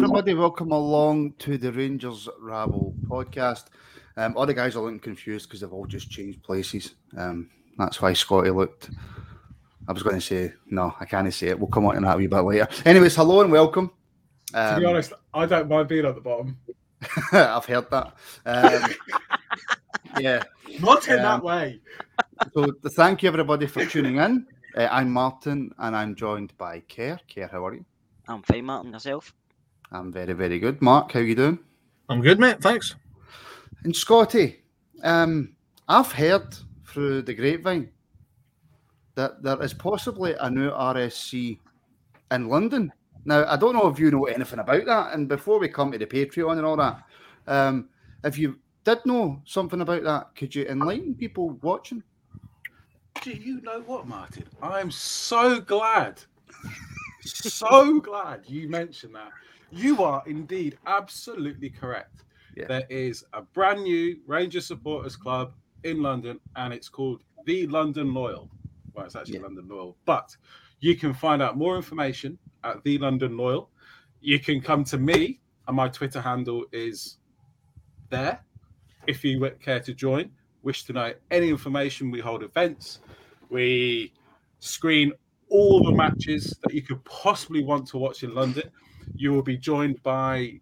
Everybody. Welcome along to the Rangers Rabble podcast. Um, all the guys are looking confused because they've all just changed places. Um, that's why Scotty looked. I was going to say no, I can't say it. We'll come on to that a wee bit later. Anyways, hello and welcome. to be Um, honest, I don't mind being at the bottom. I've heard that. Um, yeah. Not in Um, that way. So thank you everybody for tuning in. Uh, I'm Martin and I'm joined by Kerr. Kerr, how are you? I'm fine, Martin. Yourself? I'm very, very good. Mark, how you doing? I'm good, mate. Thanks. And Scotty, um, I've heard through the grapevine that there is possibly a new RSC in London. Now, I don't know if you know anything about that. And before we come to the Patreon and all that, um, if you did know something about that, could you enlighten people watching? Do you know what, Martin? I'm so glad, so glad you mentioned that. You are indeed absolutely correct. Yeah. There is a brand new Ranger Supporters Club in London, and it's called the London Loyal. Well, it's actually Yeah. London Loyal, but you can find out more information at the London Loyal. You can come to me, and my Twitter handle is there. If you care to join, wish to know any information, we hold events, we screen all the matches that you could possibly want to watch in London. You will be joined by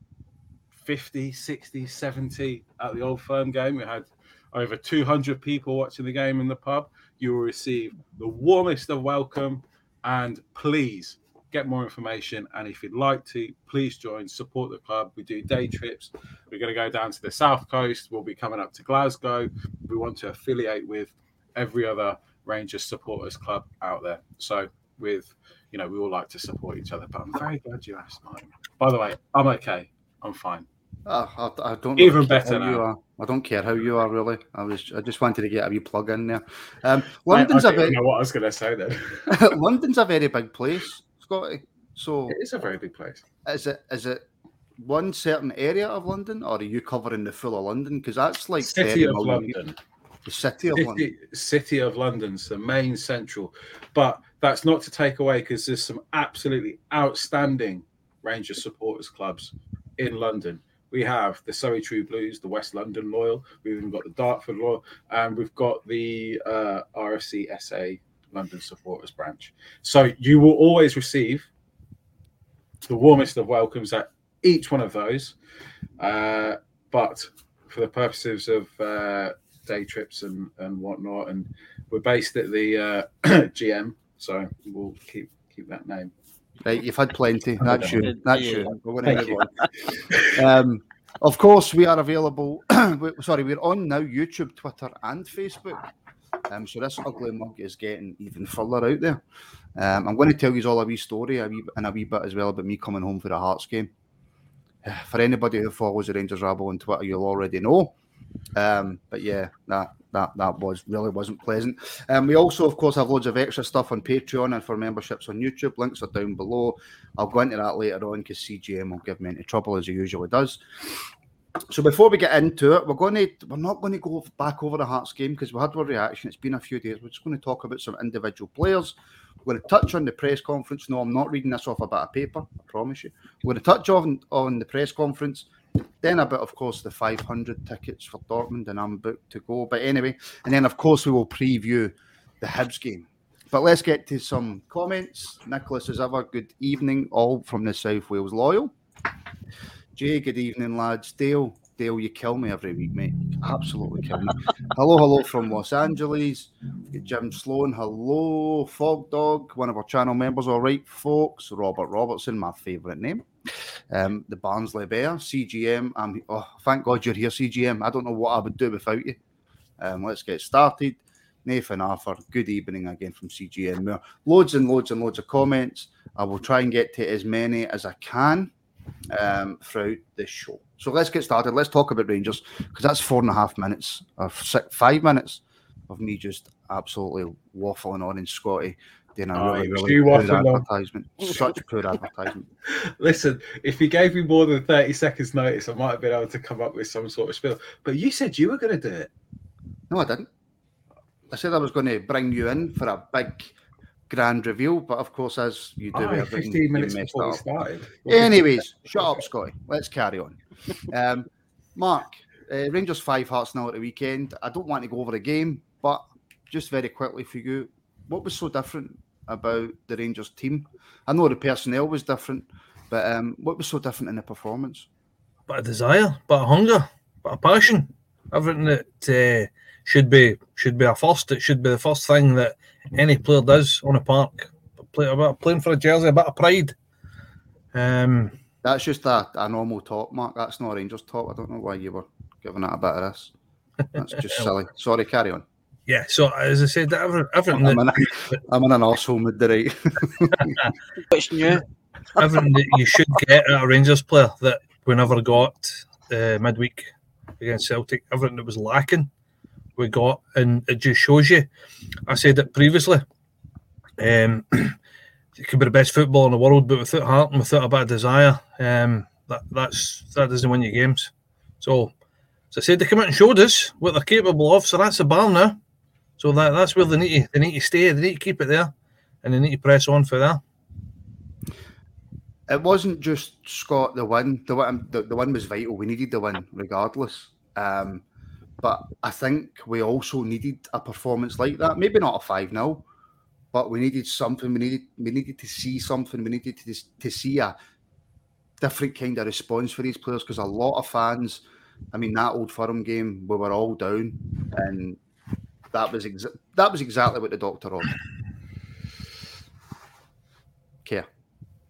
50, 60, 70 at the old firm game. We had over 200 people watching the game in the pub. You will receive the warmest of welcome and please get more information. And if you'd like to, please join, support the club. We do day trips. We're going to go down to the south coast. We'll be coming up to Glasgow. We want to affiliate with every other Rangers supporters club out there. So with you know, we all like to support each other. But I'm very glad you asked, Martin. By the way, I'm okay. I'm fine. Uh, I, I don't Even really better how you now. are. I don't care how you are really. I was I just wanted to get a wee plug in there. Um, London's I a don't very know what I was going to say then. London's a very big place, Scotty. So it is a very big place. is it is it one certain area of London, or are you covering the full of London? Because that's like City of London. people. The city of London. City, City of London's the main central, but that's not to take away because there's some absolutely outstanding Rangers supporters clubs in London. We have the Surrey True Blues, the West London Loyal. We've even got the Dartford Loyal, and we've got the uh, RFC SA London supporters branch. So you will always receive the warmest of welcomes at each one of those. Uh, but for the purposes of uh, day trips and, and whatnot, and we're based at the uh, GM, so we'll keep keep that name. Right, you've had plenty. That's you. That's Yeah. you. We're going to Thank move on. Um, of course, we are available. sorry, we're on now YouTube, Twitter, and Facebook. Um, so this ugly mug is getting even further out there. Um, I'm going to tell you all a wee story a wee, in a wee bit as well about me coming home for a Hearts game. for anybody who follows the Rangers Rabble on Twitter, you'll already know. Um, but yeah, that that that was really wasn't pleasant. Um, we also, of course, have loads of extra stuff on Patreon and for memberships on YouTube. Links are down below. I'll go into that later on because CGM will give me into trouble as he usually does. So before we get into it, we're going to we're not going to go back over the Hearts game because we had our reaction. It's been a few days. We're just going to talk about some individual players. We're going to touch on the press conference. No, I'm not reading this off a bit of paper. I promise you. We're going to touch on on the press conference. Then about, of course, the 500 tickets for Dortmund, and I'm booked to go. But anyway, and then of course we will preview the Hibs game. But let's get to some comments. Nicholas, as ever, good evening, all from the South Wales Loyal. Jay, good evening, lads. Dale, Dale, you kill me every week, mate. Absolutely kill me. hello, hello from Los Angeles. Jim Sloan, hello. Fog Dog, one of our channel members. All right, folks. Robert Robertson, my favourite name. Um, the Barnsley Bear, CGM. I'm, oh, thank God you're here, CGM. I don't know what I would do without you. Um, let's get started. Nathan Arthur, good evening again from CGM. Loads and loads and loads of comments. I will try and get to as many as I can um, throughout this show. So let's get started. Let's talk about Rangers because that's four and a half minutes or six, five minutes of me just absolutely waffling on in Scotty doing a Oh, really, really you poor waffling on. advertisement. Such poor advertisement. Listen, if you gave me more than 30 seconds notice, I might have been able to come up with some sort of spiel. But you said you were going to do it. No, I didn't. I said I was going to bring you in for a big grand reveal, but of course, as you do, Oh, everything, 15 you minutes messed before we up. started. Anyways, shut up, Scotty. Let's carry on. Um, Mark, uh, Rangers five hearts now at the weekend. I don't want to go over the game, but just very quickly for you, what was so different about the Rangers team? I know the personnel was different, but um, what was so different in the performance? But a desire, but a hunger, but a passion. Everything that uh, should be should be a first. It should be the first thing that any player does on a park. Play, about playing for a jersey, a bit of pride. Um, That's just a, a normal talk, Mark. That's not a Rangers talk. I don't know why you were giving that a bit of this. That's just silly. Sorry, carry on. yeah. So as I said, every, everything I'm that, in, a, I'm in an arsehole mood today. What's new? everything that you should get at a Rangers player that we never got uh, midweek against Celtic. Everything that was lacking, we got, and it just shows you. I said it previously. Um, it could be the best football in the world, but without heart and without a bit of desire, um, that that's that doesn't win you games. So, as I said, they come out and showed us what they're capable of. So that's the bar now. So that that's where they need to they need to stay. They need to keep it there, and they need to press on for that. it wasn't just Scott the win. The the, the win was vital. We needed the win regardless. Um, but I think we also needed a performance like that. Maybe not a five 0 but we needed something. We needed we needed to see something. We needed to to see a different kind of response for these players because a lot of fans. I mean, that old Firm game, we were all down, and that was exa- that was exactly what the doctor ordered. Okay.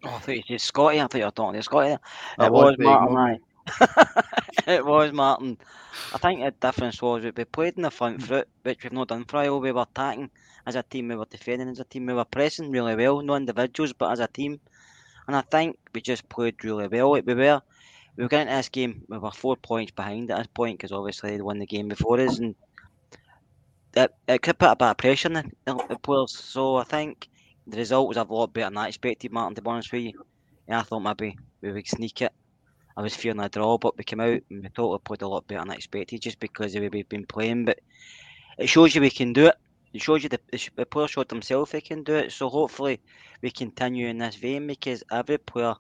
Oh, I thought you said Scotty. I thought you were talking to Scotty. It was, was Martin. it was Martin. I think the difference was we played in the front foot, which we've not done for a while. We were attacking as a team, we were defending as a team, we were pressing really well, no individuals, but as a team. And I think we just played really well. We were, we were getting into this game. We were four points behind at this point because obviously they won the game before us, and it, it could put a bit of pressure on the, the players. So I think the result was a lot better than I expected, Martin. To be honest with you, and I thought maybe we would sneak it. I was fearing a draw, but we came out and we totally played a lot better than I expected, just because of the way we've been playing. But it shows you we can do it. It shows you the, the player showed himself he can do it. So hopefully we continue in this vein because every player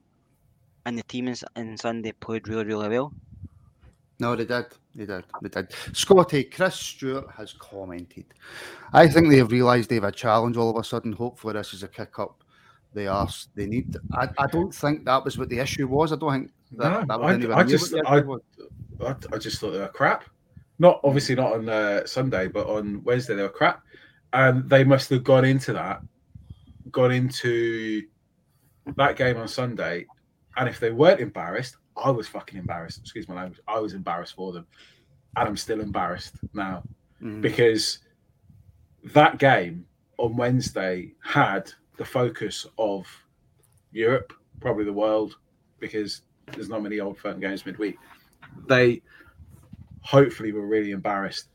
and the team S- on Sunday played really, really well. No, they did. They did. They did. Scotty, Chris Stewart has commented. I think they've realised they have a challenge all of a sudden. Hopefully, this is a kick up they arse they need. I, I don't think that was what the issue was. I don't think that, No, that I- I just- I- I, I just thought they were crap. Not obviously not on uh, Sunday, but on Wednesday they were crap, and they must have gone into that, gone into that game on Sunday, and if they weren't embarrassed, I was fucking embarrassed. Excuse my language. I was embarrassed for them, and I'm still embarrassed now Mhm. because that game on Wednesday had the focus of Europe, probably the world, because there's not many old firm games midweek. They hopefully were really embarrassed.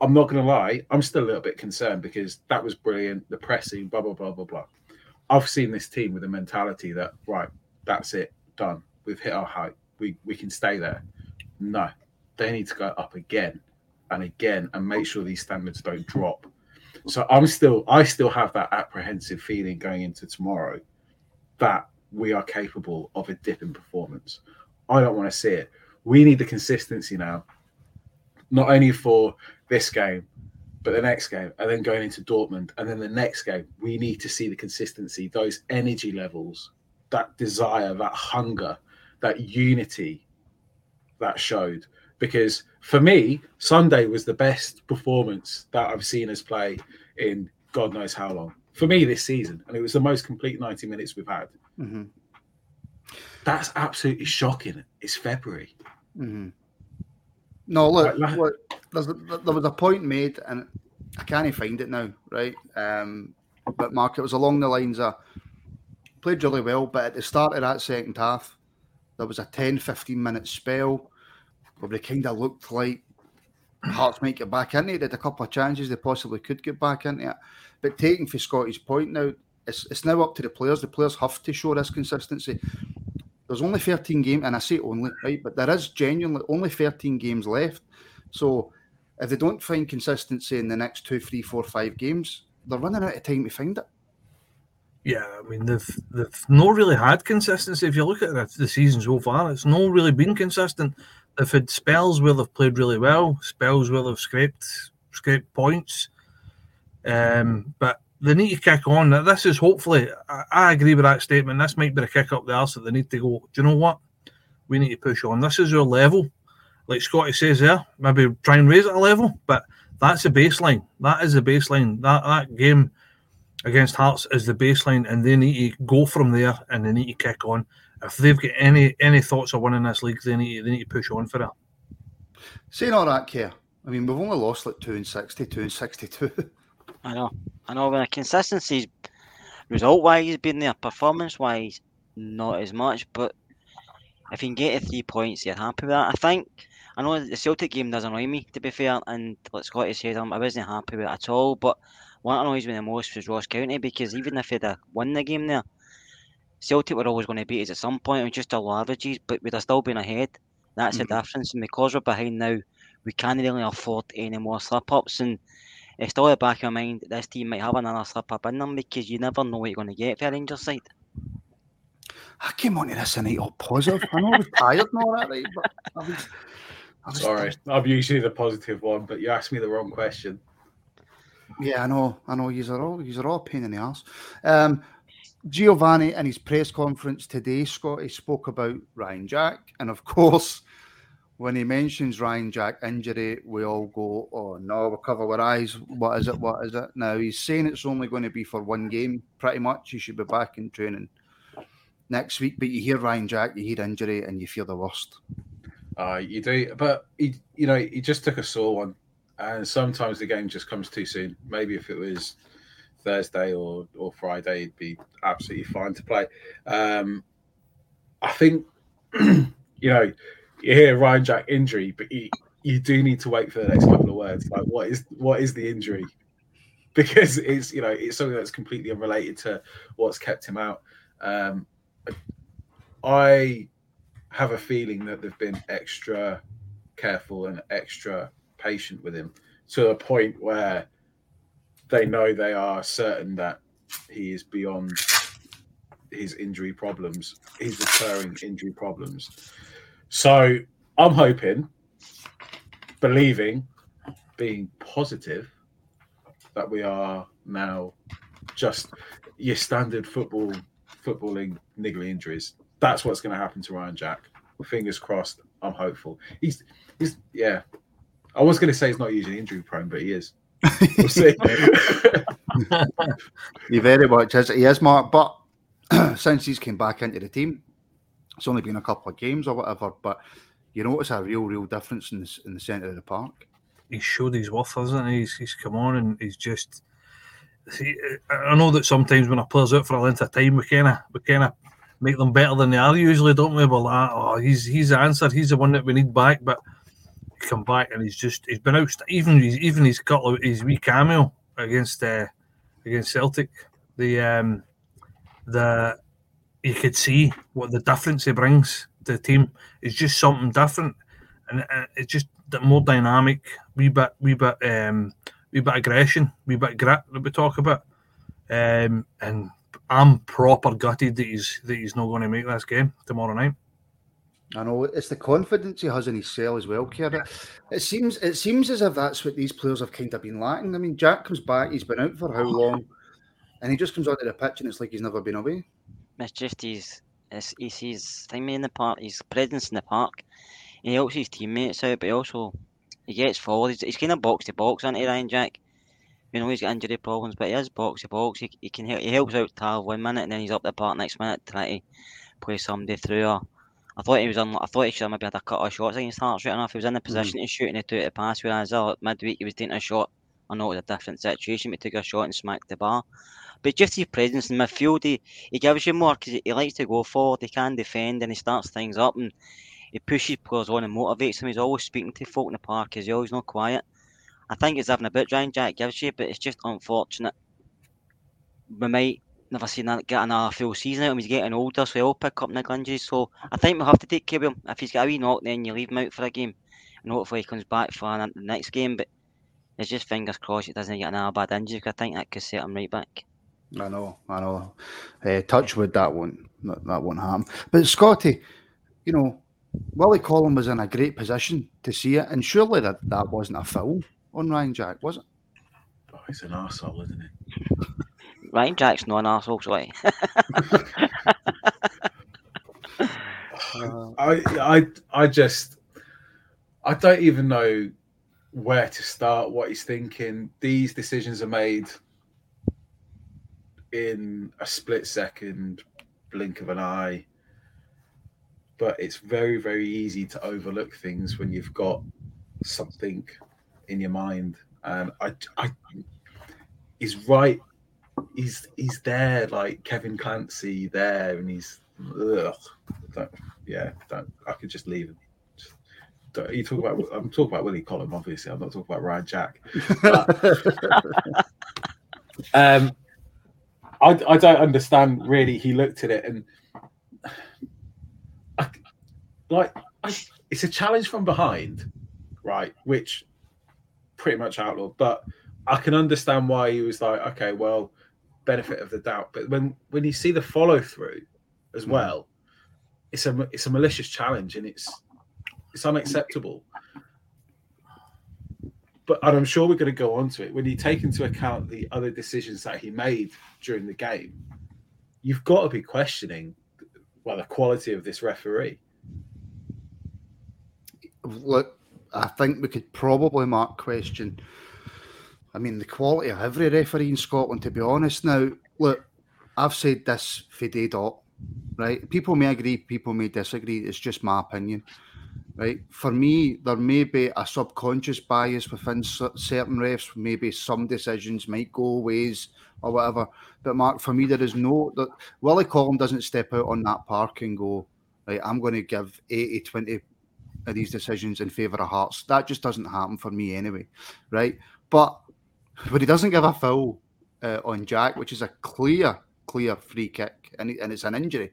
I'm not going to lie, I'm still a little bit concerned because that was brilliant. The pressing, blah blah blah blah blah. I've seen this team with a mentality that right, that's it, done. We've hit our height. We we can stay there. No, they need to go up again and again and make sure these standards don't drop. So I'm still I still have that apprehensive feeling going into tomorrow that we are capable of a dip in performance. I don't want to see it. We need the consistency now, not only for this game, but the next game, and then going into Dortmund, and then the next game. We need to see the consistency, those energy levels, that desire, that hunger, that unity that showed. Because for me, Sunday was the best performance that I've seen us play in God knows how long. For me, this season, and it was the most complete 90 minutes we've had. Mm-hmm. That's absolutely shocking. It's February. Mm-hmm. No, look, Like, look there was a point made, and I can't find it now, right? Um, but Mark, it was along the lines of played really well, but at the start of that second half, there was a 10 15 minute spell where they kind of looked like Hearts might get back into it. They had a couple of chances they possibly could get back into it. But taking for Scotty's point now, it's, it's now up to the players. The players have to show this consistency. There's only 13 games, and I say only, right? But there is genuinely only 13 games left. So if they don't find consistency in the next two, three, four, five games, they're running out of time to find it. Yeah, I mean they've they've not really had consistency. If you look at the, the season so far, it's not really been consistent. They've had spells where they've played really well, spells where they've scraped scraped points. Um, but they need to kick on. This is hopefully. I, I agree with that statement. This might be a kick up the arse that they need to go. Do you know what? We need to push on. This is our level. Like Scotty says there, maybe try and raise it a level, but that's the baseline. That is the baseline. That that game against Hearts is the baseline, and they need to go from there and they need to kick on. If they've got any any thoughts of winning this league, they need they need to push on for it. Saying all that, Kerr. I mean, we've only lost like two and 60, two and 62. I know. I know when the consistency's result wise been there, performance wise, not as much. But if you can get to three points, you're happy with that. I think I know the Celtic game does annoy me, to be fair, and like Scotty said, um, I wasn't happy with it at all. But what annoys me the most was Ross County because even if they'd have won the game there, Celtic were always going to beat us at some point. Was just all averages, but we'd have still been ahead. That's the difference. And because we're behind now, we can't really afford any more slip ups. And it's still at the back of my mind that this team might have another slip up in them because you never know what you're going to get for a Rangers side. I came onto this tonight all positive. I know I was tired and all that, right? But I was, I was Sorry, I'm usually the positive one, but you asked me the wrong question. Yeah, I know. I know. You're all you're all a pain in the ass. Um, Giovanni in his press conference today, Scotty spoke about Ryan Jack, and of course, when he mentions Ryan Jack injury, we all go, "Oh no, we cover our eyes. What is it? What is it?" Now he's saying it's only going to be for one game, pretty much. He should be back in training next week. But you hear Ryan Jack, you hear injury, and you feel the worst. Uh, you do, but he, you know, he just took a sore one, and sometimes the game just comes too soon. Maybe if it was Thursday or or Friday, it'd be absolutely fine to play. Um, I think, you know, you hear Ryan Jack injury, but you, you do need to wait for the next couple of words. Like, what is what is the injury? Because it's you know it's something that's completely unrelated to what's kept him out. Um, I have a feeling that they've been extra careful and extra patient with him to a point where they know they are certain that he is beyond his injury problems, his recurring injury problems. So I'm hoping, believing, being positive that we are now just your standard football footballing niggly injuries. That's what's going to happen to Ryan Jack. Fingers crossed. I'm hopeful. He's he's yeah. I was going to say he's not usually injury prone, but he is. We'll see. He very much is. He is, Mark. But since he's came back into the team, it's only been a couple of games or whatever. But you notice a real, real difference in the, in the centre of the park. He's showed his worth, hasn't he? He's, he's come on and he's just. I know that sometimes when a player's out for a length of time, we kind of we kind of make them better than they are usually, don't we? Well, ah, oh, he's he's the answer. He's the one that we need back, but he come back and he's just he's been out. Even he's even he's got his wee cameo against uh, against Celtic. The um the you could see what the difference he brings to the team. It's just something different, and it's just that more dynamic. Wee bit, wee bit, um, wee bit aggression, wee bit grit that we talk about. Um, and I'm proper gutted that he's that he's not going to make this game tomorrow night. I know it's the confidence he has in his cell as well, Kieran. It seems it seems as if that's what these players have kind of been lacking. I mean, Jack comes back, he's been out for how long, and he just comes onto the pitch and it's like he's never been away. It's just his, his, he sees thing in the park, his presence in the park. He helps his teammates out, but he also he gets forward. He's, he's kind of box to box, isn't he, Ryan Jack? You know he's got injury problems, but he is box to box. He, he can help, he helps out Tav one minute, and then he's up the park next minute trying to play somebody through. Or I thought he was on. I thought he should have maybe had a couple of shots against Hearts right enough. He was in the position mm. to shoot and he took it pass. Whereas uh, midweek he was taking a shot. I know it was a different situation. He took a shot and smacked the bar. But just his presence in midfield, he, he gives you more because he, likes to go forward, he can defend, and he starts things up and he pushes players on and motivates them. He's always speaking to folk in the park as well, he's not quiet. I think he's having a bit Ryan Jack gives you, but it's just unfortunate. We might never see that get another full season out of him. He's getting older, so he'll pick up niggle injuries. So I think we'll have to take care of him. If he's got a wee knock, then you leave him out for a game. And hopefully he comes back for the next game. But it's just fingers crossed it doesn't get another bad injury because I think that could set him right back. I know, I know. Uh, touch wood, that won't that, that won't happen. But Scotty, you know, Willie Collum was in a great position to see it, and surely that, that wasn't a foul on Ryan Jack, was it? Oh, he's an arsehole, isn't he? Ryan Jack's not an arsehole, sorry. I, I, I just, I don't even know where to start, what he's thinking. These decisions are made in a split second, blink of an eye. But it's very, very easy to overlook things when you've got something in your mind. And I, I, he's right. He's he's there like Kevin Clancy there, and he's ugh, don't, yeah. Don't, I could just leave him. You talk about I'm talking about Willie Collum, obviously. I'm not talking about Ryan Jack. But, um, I, I don't understand really. He looked at it and I, like I, it's a challenge from behind, right? Which pretty much outlawed, but I can understand why he was like, okay, well, benefit of the doubt. But when when you see the follow through as hmm. well, it's a it's a malicious challenge and it's it's unacceptable but I'm sure we're going to go on to it. When you take into account the other decisions that he made during the game, you've got to be questioning well the quality of this referee. Look, I think we could probably mark question. I mean, the quality of every referee in Scotland, to be honest. Now, look, I've said this for day dot, right? People may agree, people may disagree. It's just my opinion right? For me, there may be a subconscious bias within certain refs. Maybe some decisions might go ways or whatever. But Mark, for me, there is no that Willie Collum doesn't step out on that park and go, right, I'm going to give 80 20 of these decisions in favour of Hearts. That just doesn't happen for me anyway, right? But but he doesn't give a foul uh, on Jack, which is a clear, clear free kick, and, and it's an injury.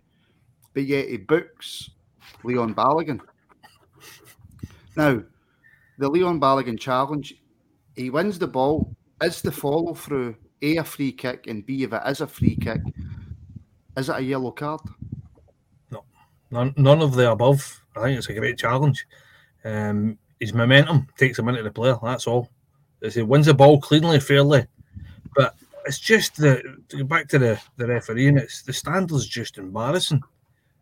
But yet he books Leon Balogun now, the Leon Balogun challenge, he wins the ball. Is the follow through A, a free kick, and B, if it is a free kick, is it a yellow card? No, none, none of the above. I think it's a great challenge. Um, his momentum takes him into the player, that's all. He wins the ball cleanly, fairly. But it's just the to go back to the, the referee, and it's the standards just embarrassing.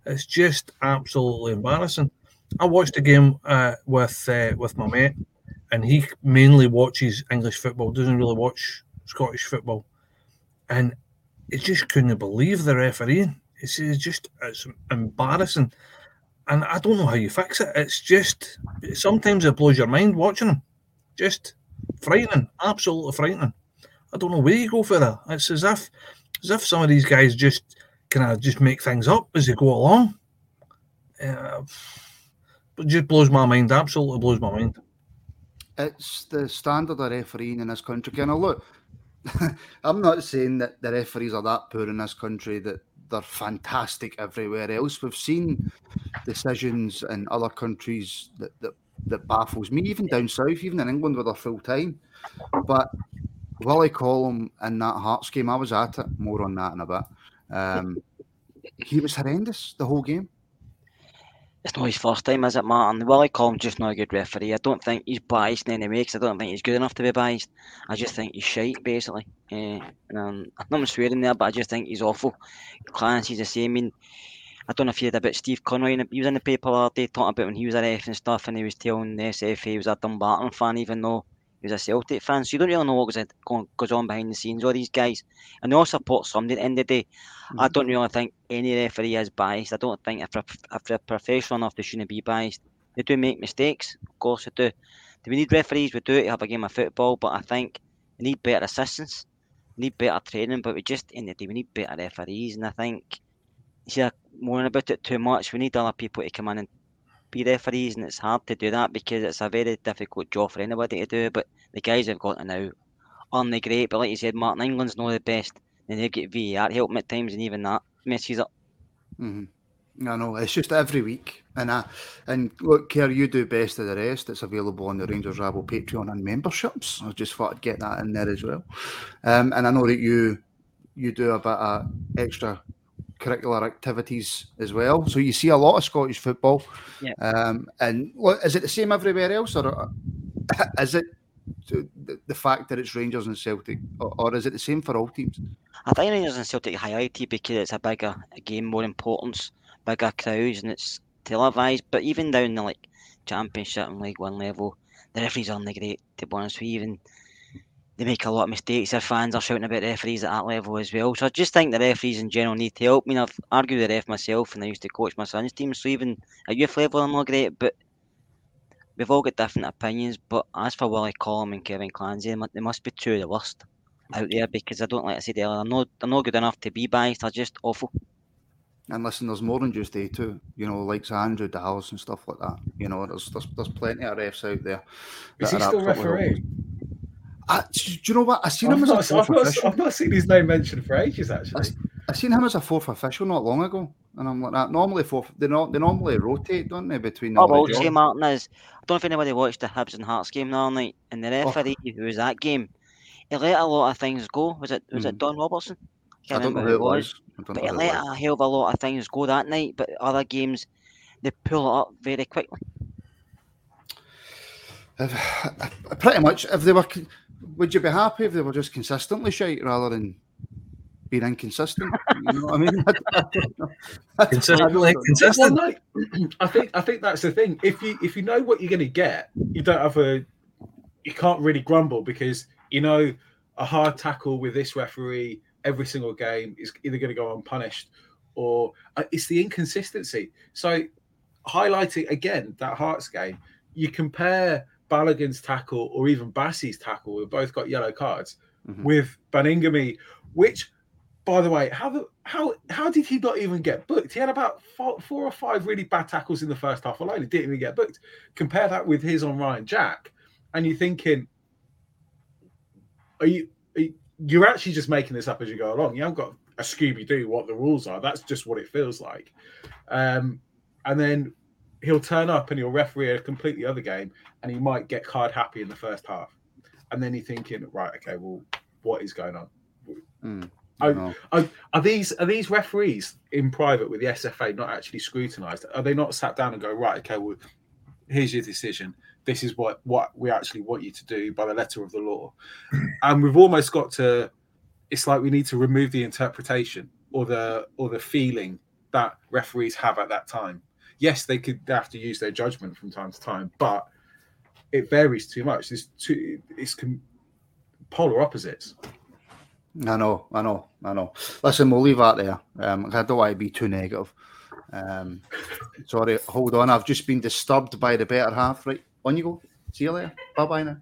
It's just absolutely embarrassing. I watched the game uh, with uh, with my mate, and he mainly watches English football. Doesn't really watch Scottish football, and he just couldn't believe the refereeing. It's, it's just it's embarrassing, and I don't know how you fix it. It's just sometimes it blows your mind watching them. Just frightening, absolutely frightening. I don't know where you go for that. It's as if as if some of these guys just kind of just make things up as they go along. Uh, but just blows my mind. Absolutely blows my mind. It's the standard of refereeing in this country. Can I look? I'm not saying that the referees are that poor in this country that they're fantastic everywhere else. We've seen decisions in other countries that, that, that baffles me, even down south, even in England where they're full time. But Willie Collum in that Hearts game, I was at it. More on that in a bit. Um, he was horrendous the whole game. It's not his first time, is it, Martin? Willie Collum's just not a good referee. I don't think he's biased in any way because I don't think he's good enough to be biased. I just think he's shite, basically. Uh, and I'm not swearing there, but I just think he's awful. Clancy's the same. I mean, I don't know if you heard about Steve Conroy. He was in the paper the other day talking about when he was a ref and stuff, and he was telling the SFA he was a Dumbarton fan, even though was a Celtic fan. So you don't really know what goes, goes on behind the scenes with these guys. And they all support somebody at the end of the day. I mm-hmm. don't really think any referee is biased. I don't think if they're, if they're professional enough, they shouldn't be biased. They do make mistakes, of course they do. Do we need referees? We do it to have a game of football, but I think we need better assistance, we need better training, but we just, in the day, we need better referees. And I think, you see, worrying about it too much, we need other people to come in and be referees, and it's hard to do that because it's a very difficult job for anybody to do. But the guys have got it now aren't they great? But like you said, Martin, England's not the best and they get VAR help at times, and even that messes up. Mm-hmm. I know it's just every week, and I and look, Kerr, you do best of the rest. It's available on the Rangers Rabble Patreon and memberships. I just thought I'd get that in there as well. Um, and I know that you you do a bit of extra curricular activities as well. So you see a lot of Scottish football. Yeah. Um, and is it the same everywhere else, or is it the, the fact that it's Rangers and Celtic, or, or, is it the same for all teams? I think Rangers and Celtic highlighted because it's a bigger a game, more importance, bigger crowds, and it's televised. But even down the like Championship and League One level, the referees aren't great. To be honest, we even they make a lot of mistakes. Their fans are shouting about referees at that level as well. So I just think the referees in general need help. I mean, I've argued the ref myself, and I used to coach my son's team. So even at youth level, I'm not great, but we've all got different opinions, but as for Willie Collum and Kevin Clancy, they must be two of the worst out there because I don't like I said earlier, I'm not, I'm not good enough to be biased. They're just awful. And listen, there's more than just they two, you know, like Andrew Dallas and stuff like that. You know, there's there's, there's plenty of refs out there. Is he still refereeing? Uh, do you know what? I've seen I've him not, as a fourth I've not, official. I've not seen his name mentioned for ages, actually. I, have seen him as a fourth official not long ago, and I'm like that. Normally, fourth they not they normally rotate, don't they, between them? What I will Martin, is I don't know if anybody watched the Hibs and Hearts game the other night, and the referee who was that game, he let a lot of things go. Was it was it Don Robertson? I don't know who it was. I But he who it let was. a hell of a lot of things go that night. But other games, they pull it up very quickly. If- Pretty much, if they were, con- would you be happy if they were just consistently shite rather than being inconsistent? You know what I mean? I. Consistently consistent. no, I think I think that's the thing. If you if you know what you're going to get, you don't have a you can't really grumble because you know a hard tackle with this referee every single game is either going to go unpunished or uh, it's the inconsistency. So highlighting again that Hearts game, you compare Balogun's tackle or even Bassey's tackle, who both got yellow cards, Mhm. with Baningime, which by the way, how the how how did he not even get booked? He had about four, four or five really bad tackles in the first half alone. He didn't even get booked. Compare that with his on Ryan Jack, and you're thinking, are you, are you you're actually just making this up as you go along? You haven't got a Scooby Doo what the rules are. That's just what it feels like. Um, and then he'll turn up and he'll referee a completely other game, and he might get card happy in the first half, and then you're thinking, right, okay, well, what is going on? Mm, I- no. Are, are these are these referees in private with the SFA not actually scrutinised? Are they not sat down and go right? Okay, well, here's your decision. This is what what we actually want you to do by the letter of the law. And we've almost got to. It's like we need to remove the interpretation or the or the feeling that referees have at that time. Yes, they could they have to use their judgment from time to time, but it varies too much. It's too it's com- polar opposites. I know, I know, I know. Listen, we'll leave that there. Um, I don't want to be too negative. Um, sorry, hold on. I've just been disturbed by the better half. Right, on you go. See you later. Bye bye now.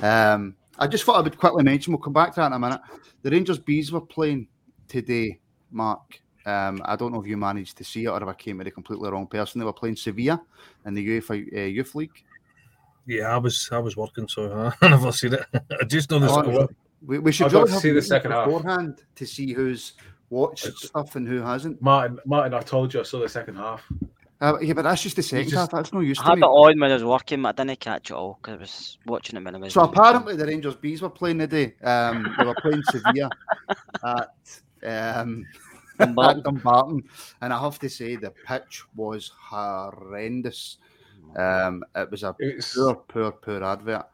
Um, I just thought I would quickly mention. We'll come back to that in a minute. The Rangers bees were playing today Mark. Um, I don't know if you managed to see it or if I came to the completely wrong person. They were playing Sevilla in the UEFA uh, Youth League. Yeah, I was I was working, so uh, I never seen it. I just know this. Oh, we, we should I really see the meetings second half. beforehand to see who's watched stuff and who hasn't. Martin, Martin, I told you I saw the second half. Uh, yeah, but that's just the second just- half. That's no use I to had me. it on when I was working, but I didn't catch it all because I was watching it when I was. So apparently the Rangers bees were playing today. Um, they were playing Sevilla at um, Dumbarton. at Dumbarton, and I have to say the pitch was horrendous. Um, it was a It was, poor, poor, poor advert.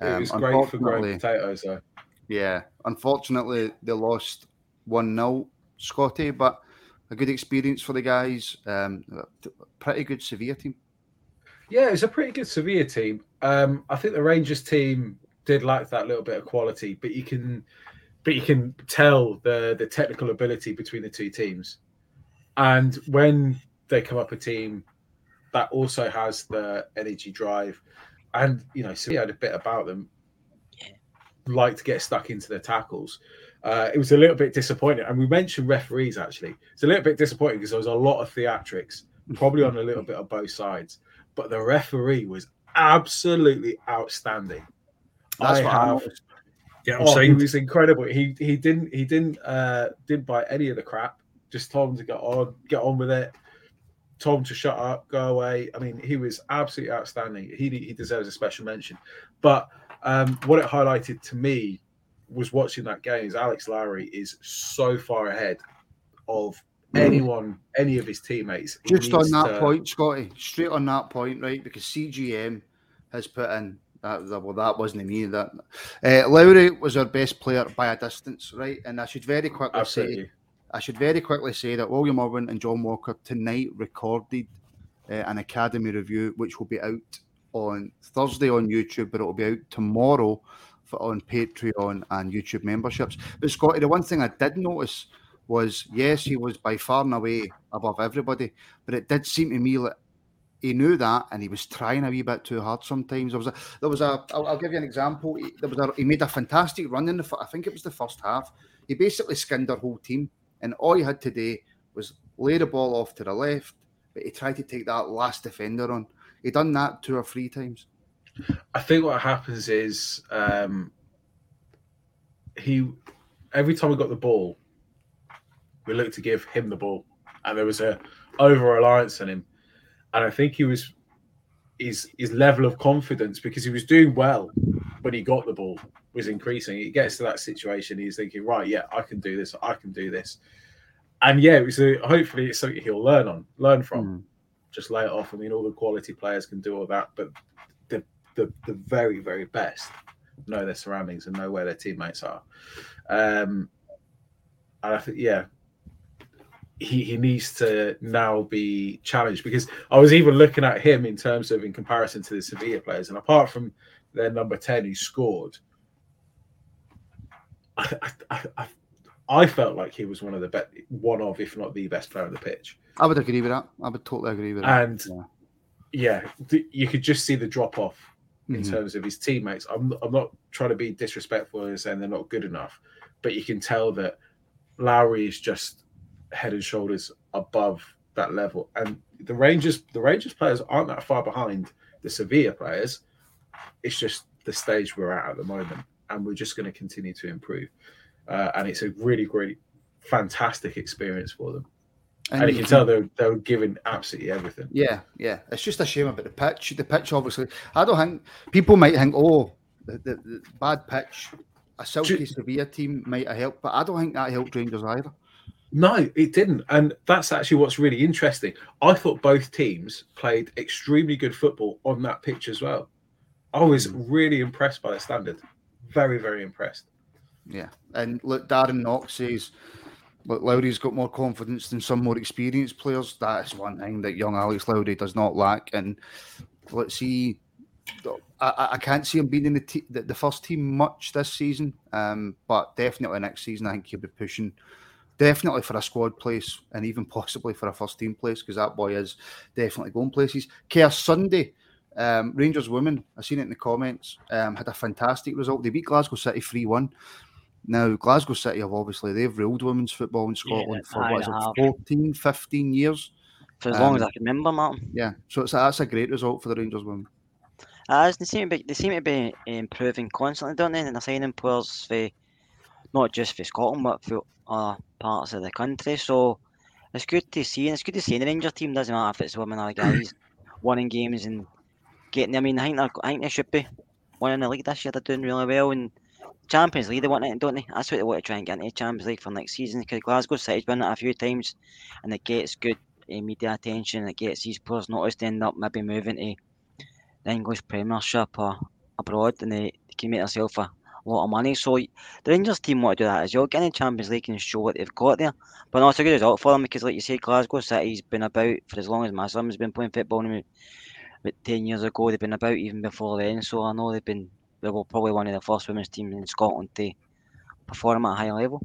it Um, was great for growing potatoes, though. Yeah, unfortunately they lost one 0 Scotty, but a good experience for the guys. Um, pretty good Sevilla team. Yeah, it's a pretty good Sevilla team. Um, I think the Rangers team did lack that little bit of quality, but you can, but you can tell the the technical ability between the two teams. And when they come up a team that also has the energy drive, and you know, Sevilla had a bit about them, like to get stuck into their tackles. Uh, it was a little bit disappointing, and we mentioned referees. Actually, it's a little bit disappointing because there was a lot of theatrics, probably on a little bit of both sides but the referee was absolutely outstanding. That's I what I have. noticed. Get him Oh, he was incredible. He he didn't he didn't uh didn't buy any of the crap. Just told him to get on, get on with it. Told him to shut up, go away. I mean, he was absolutely outstanding. He he deserves a special mention. But um, what it highlighted to me was watching that game is Alex Lowry is so far ahead of anyone, any of his teammates. He Just on that to- point, Scotty, straight on that point, right? Because CGM has put in that. that- Well, that wasn't me. That uh, Lowry was our best player by a distance, right? And I should very quickly Absolutely. say, I should very quickly say that William Irwin and John Walker tonight recorded uh, an academy review, which will be out on Thursday on YouTube, but it will be out tomorrow for, on Patreon and YouTube memberships. But Scotty, the one thing I did notice was yes, he was by far and away above everybody, but it did seem to me like he knew that and he was trying a wee bit too hard sometimes. There was a, there was a I'll, I'll give you an example. He, there was a, he made a fantastic run in the, I think it was the first half. He basically skinned our whole team, and all he had to do was lay the ball off to the left, but he tried to take that last defender on. He done that two or three times. I think what happens is um, he every time we got the ball, we looked to give him the ball, and there was a over reliance on him, and I think he was his his level of confidence because he was doing well when he got the ball was increasing. It gets to that situation, he's thinking, right, yeah, I can do this, I can do this, and yeah, it was a, hopefully it's something he'll learn on, learn from. Mm. Just lay it off. I mean, all the quality players can do all that, but the the, the very very best know their surroundings and know where their teammates are. Um, and I think, yeah, he, he needs to now be challenged because I was even looking at him in terms of in comparison to the Sevilla players, and apart from their number 10 who scored, I, I, I, I, felt like he was one of the best, one of, if not the best player on the pitch. I would agree with that. I would totally agree with that. And Yeah. yeah, th- you could just see the drop off in Mhm. terms of his teammates. I'm, I'm not trying to be disrespectful and saying they're not good enough, but you can tell that Lowry is just head and shoulders above that level. And the Rangers, the Rangers players aren't that far behind the Sevilla players. It's just the stage we're at at the moment, and we're just going to continue to improve. Uh, and it's a really great, fantastic experience for them. And, you can tell they're they're giving absolutely everything. Yeah, yeah. It's just a shame about the pitch. The pitch, obviously, I don't think people might think, oh, the, the, the bad pitch, a silky Sevilla team might have helped, but I don't think that helped Rangers either. No, it didn't. And that's actually what's really interesting. I thought both teams played extremely good football on that pitch as well. I was really impressed by the standard. Very, very impressed. Yeah, and look, Darren Knox says, look, Lowry's got more confidence than some more experienced players. That is one thing that young Alex Lowry does not lack. And let's see, I, I- I can't see him being in the, te- the the first team much this season, um, but definitely next season I think he'll be pushing. Definitely for a squad place and even possibly for a first team place because that boy is definitely going places. Kerr Sunday, um, Rangers women, I've seen it in the comments, um, had a fantastic result. They beat Glasgow City 3 1. Now, Glasgow City have obviously they've ruled women's football in Scotland for aye, what is it, 14, 15 years. For as long as Um, I can remember, Martin. Yeah, so it's a, that's a great result for the Rangers women. As they seem to be, they seem to be improving constantly, don't they? And they're signing players for not just for Scotland but for other parts of the country. So it's good to see, and it's good to see the Rangers team. Doesn't matter if it's women or guys, winning games and getting. I mean, I think they're, I think they should be winning the league this year. They're doing really well, and Champions League they want it, don't they? That's what they want to try and get into Champions League for next season. Because Glasgow City's been it a few times, and it gets good uh, media attention. It gets these players noticed. They end up maybe moving to the English Premiership or abroad, and they, they can make themselves a lot of money. So the Rangers team want to do that as well, get in the Champions League and show what they've got there. But no, it's a good result for them because, like you say, Glasgow City's been about for as long as my son's been playing football. About ten years ago, they've been about even before then. So I know they've been they were probably one of the first women's teams in Scotland to perform at a high level.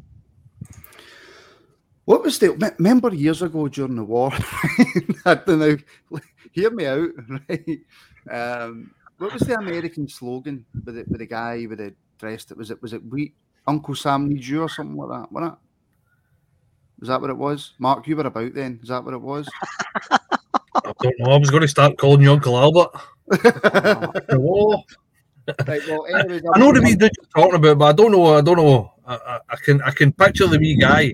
What was the me- remember years ago during the war? I don't know. Hear me out, right? Um, what was the American slogan with the, with the guy with the dress? It was it? Was it we Uncle Sam needs you or something like that? Wasn't it? Was that what it was? Mark, you were about then. Is that what it was? I don't know. I was going to start calling you Uncle Albert. Hello. right, well, anyways, I know the wee dude you're talking about, but I don't know. I don't know. I, I, I can I can picture the wee guy,